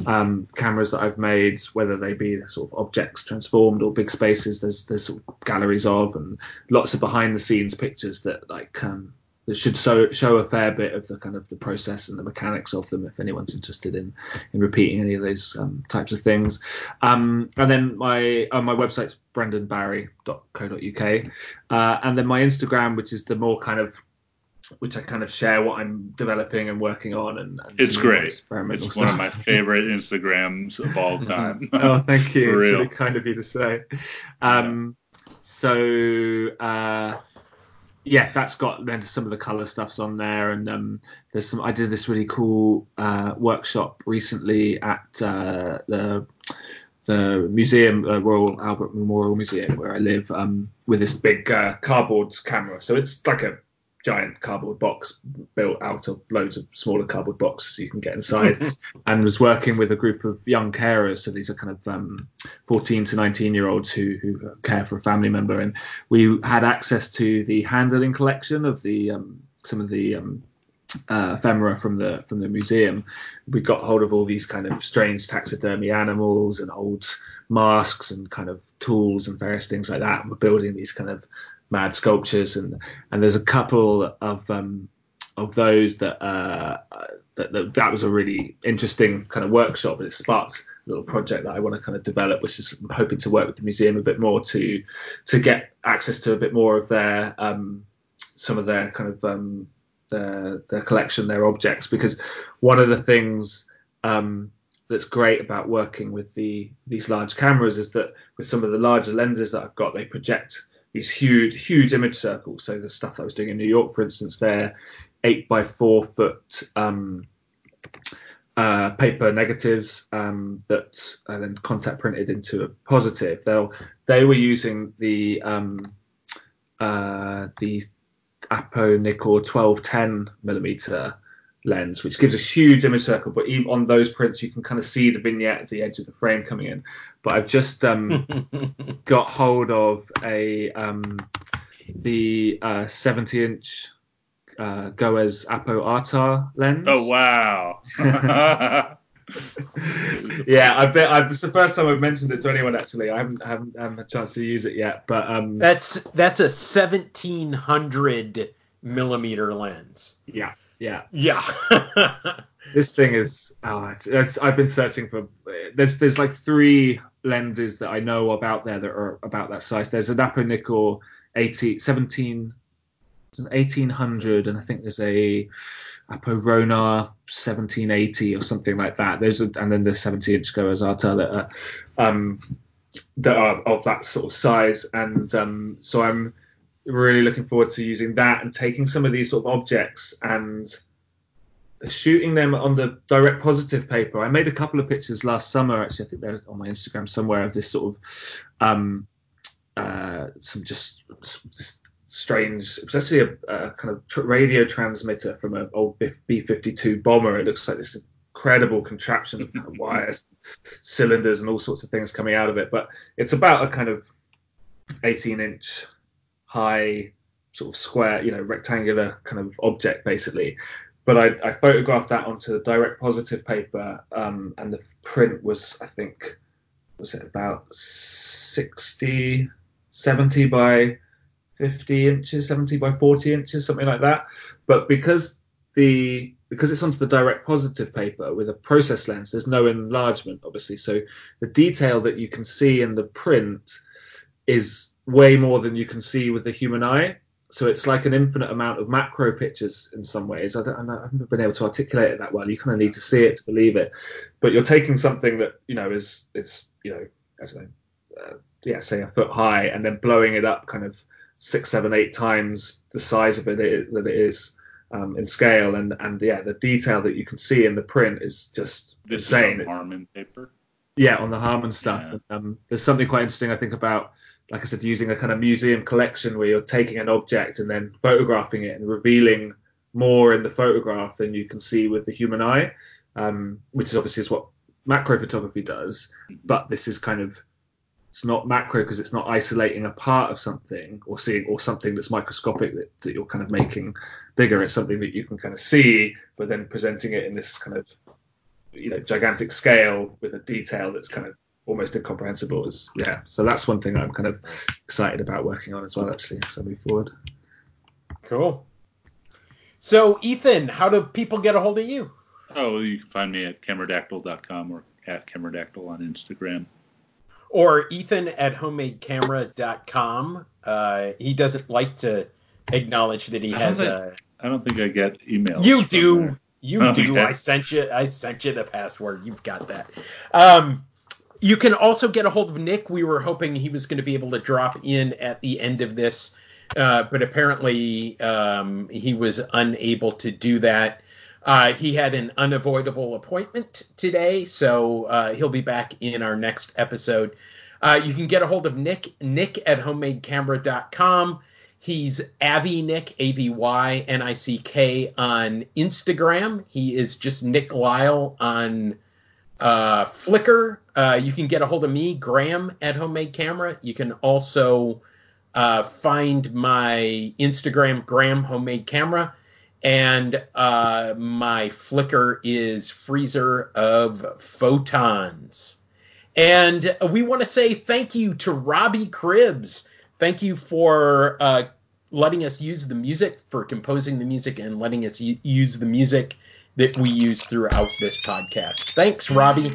um, cameras that I've made, whether they be sort of objects transformed or big spaces, there's there's sort of galleries of and lots of behind the scenes pictures that like um, that should show show a fair bit of the kind of the process and the mechanics of them if anyone's interested in in repeating any of those um, types of things. Um, and then my uh, my website's brendanbarry.co.uk, uh, and then my Instagram, which is the more kind of which I kind of share what I'm developing and working on. And, and it's great. It's stuff. one of my favorite Instagrams of all time. oh, thank you. it's really kind of you to say. Um, yeah. So. Uh, yeah, that's got then some of the color stuffs on there, and um, there's some. I did this really cool uh, workshop recently at uh, the the museum, uh, Royal Albert Memorial Museum, where I live, um, with this big uh, cardboard camera. So it's like a giant cardboard box built out of loads of smaller cardboard boxes you can get inside. And was working with a group of young carers. So these are kind of um, 14 to 19 year olds who, who care for a family member. And we had access to the handling collection of the um, some of the um, uh, ephemera from the from the museum. We got hold of all these kind of strange taxidermy animals and old masks and kind of tools and various things like that. And we're building these kind of mad sculptures, and and there's a couple of um, of those that, uh, that, that that was a really interesting kind of workshop. and It sparked a little project that I want to kind of develop, which is I'm hoping to work with the museum a bit more to to get access to a bit more of their um, some of their kind of um, their their collection, their objects, because one of the things um, that's great about working with the these large cameras is that with some of the larger lenses that I've got, they project these huge, huge image circles. So the stuff I was doing in New York, for instance, they're eight by four foot um, uh, paper negatives um, that are then contact printed into a positive. They they were using the um, uh, the Apo Nikkor 1210 millimeter lens, which gives a huge image circle. But even on those prints, you can kind of see the vignette at the edge of the frame coming in. But I've just um, got hold of a um, the uh, 70 inch uh, Goerz Apo Artar lens. Oh wow! yeah, I bet I, it's the first time I've mentioned it to anyone. Actually, I haven't haven't, haven't had a chance to use it yet. But um, that's that's a 1700 millimeter lens. Yeah. Yeah. Yeah. this thing is. Oh, it's, it's, I've been searching for. There's there's like three lenses that I know about there that are about that size. There's an Apo Nikkor 80, 17, it's an 1800, and I think there's a Apo Ronar 1780 or something like that. There's a, and then the 70 inch Goerz Artar that are um that are of that sort of size, and um so I'm really looking forward to using that and taking some of these sort of objects and shooting them on the direct positive paper. I made a couple of pictures last summer, actually, I think they're on my Instagram somewhere, of this sort of um, uh, some just, just strange. It was actually a, a kind of tr- radio transmitter from an old B-52 bomber. It looks like this incredible contraption of, kind of wires, cylinders, and all sorts of things coming out of it. But it's about a kind of 18 inch high sort of square, you know, rectangular kind of object basically. But I, I photographed that onto the direct positive paper, um, and the print was, I think, was it about 60, 70 by 50 inches, 70 by 40 inches, something like that. But because the because it's onto the direct positive paper with a process lens, there's no enlargement, obviously. So the detail that you can see in the print is way more than you can see with the human eye. So it's like an infinite amount of macro pictures in some ways. I don't, I've never been able to articulate it that well. You kind of need to see it to believe it. But you're taking something that you know is it's you know I don't know, uh, yeah, say a foot high, and then blowing it up kind of six, seven, eight times the size of it that it is um, in scale, and and yeah, the detail that you can see in the print is just this insane. Is on Harman paper. Yeah, on the Harman stuff. Yeah. And, um, there's something quite interesting I think about, like I said, using a kind of museum collection where you're taking an object and then photographing it and revealing more in the photograph than you can see with the human eye, um, which is obviously is what macro photography does. But this is kind of it's not macro because it's not isolating a part of something or seeing or something that's microscopic that, that you're kind of making bigger. It's something that you can kind of see, but then presenting it in this kind of you know gigantic scale with a detail that's kind of almost incomprehensible. Is yeah. So that's one thing I'm kind of excited about working on as well. Actually, so move forward. Cool. So Ethan, how do people get a hold of you? Oh, you can find me at cameradactyl.com or at cameradactyl on Instagram. Or Ethan at homemadecamera.com. Uh, he doesn't like to acknowledge that he I has think- a. I don't think I get emails. You do. there. You Oh, do. okay. I sent you. I sent you the password. You've got that. Um, you can also get a hold of Nick. We were hoping he was going to be able to drop in at the end of this, uh, but apparently um, he was unable to do that. Uh, he had an unavoidable appointment today, so uh, he'll be back in our next episode. Uh, you can get a hold of Nick, Nick at homemadecamera.com. He's Avi Nick, A V Y N I C K on Instagram. He is just Nick Lyle on uh, Flickr. Uh, you can get a hold of me, Graham at Homemade Camera. You can also uh, find my Instagram, Graham Homemade Camera, and uh, my Flickr is Freezer of Photons. And we want to say thank you to Robbie Cribbs. Thank you for uh, letting us use the music, for composing the music, and letting us u- use the music that we use throughout this podcast. Thanks, Robbie.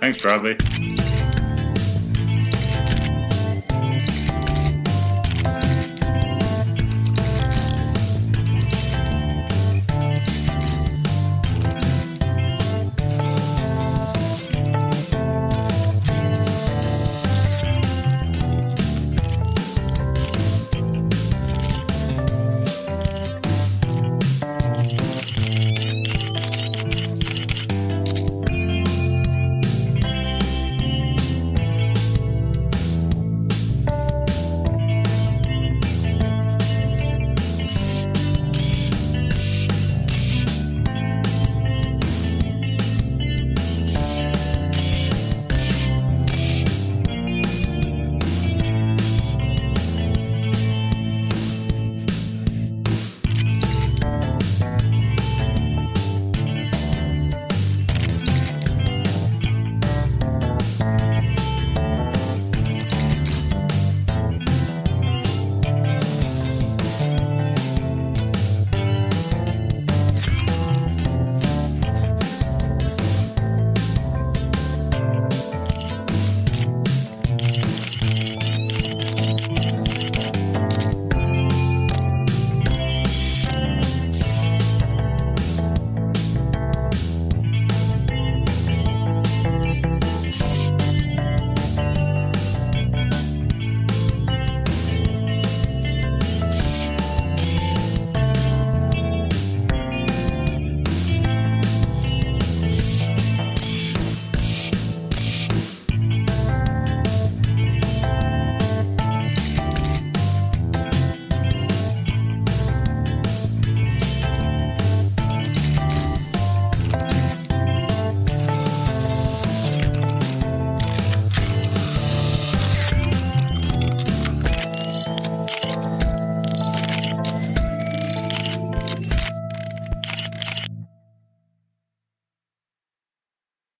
Thanks, Robbie.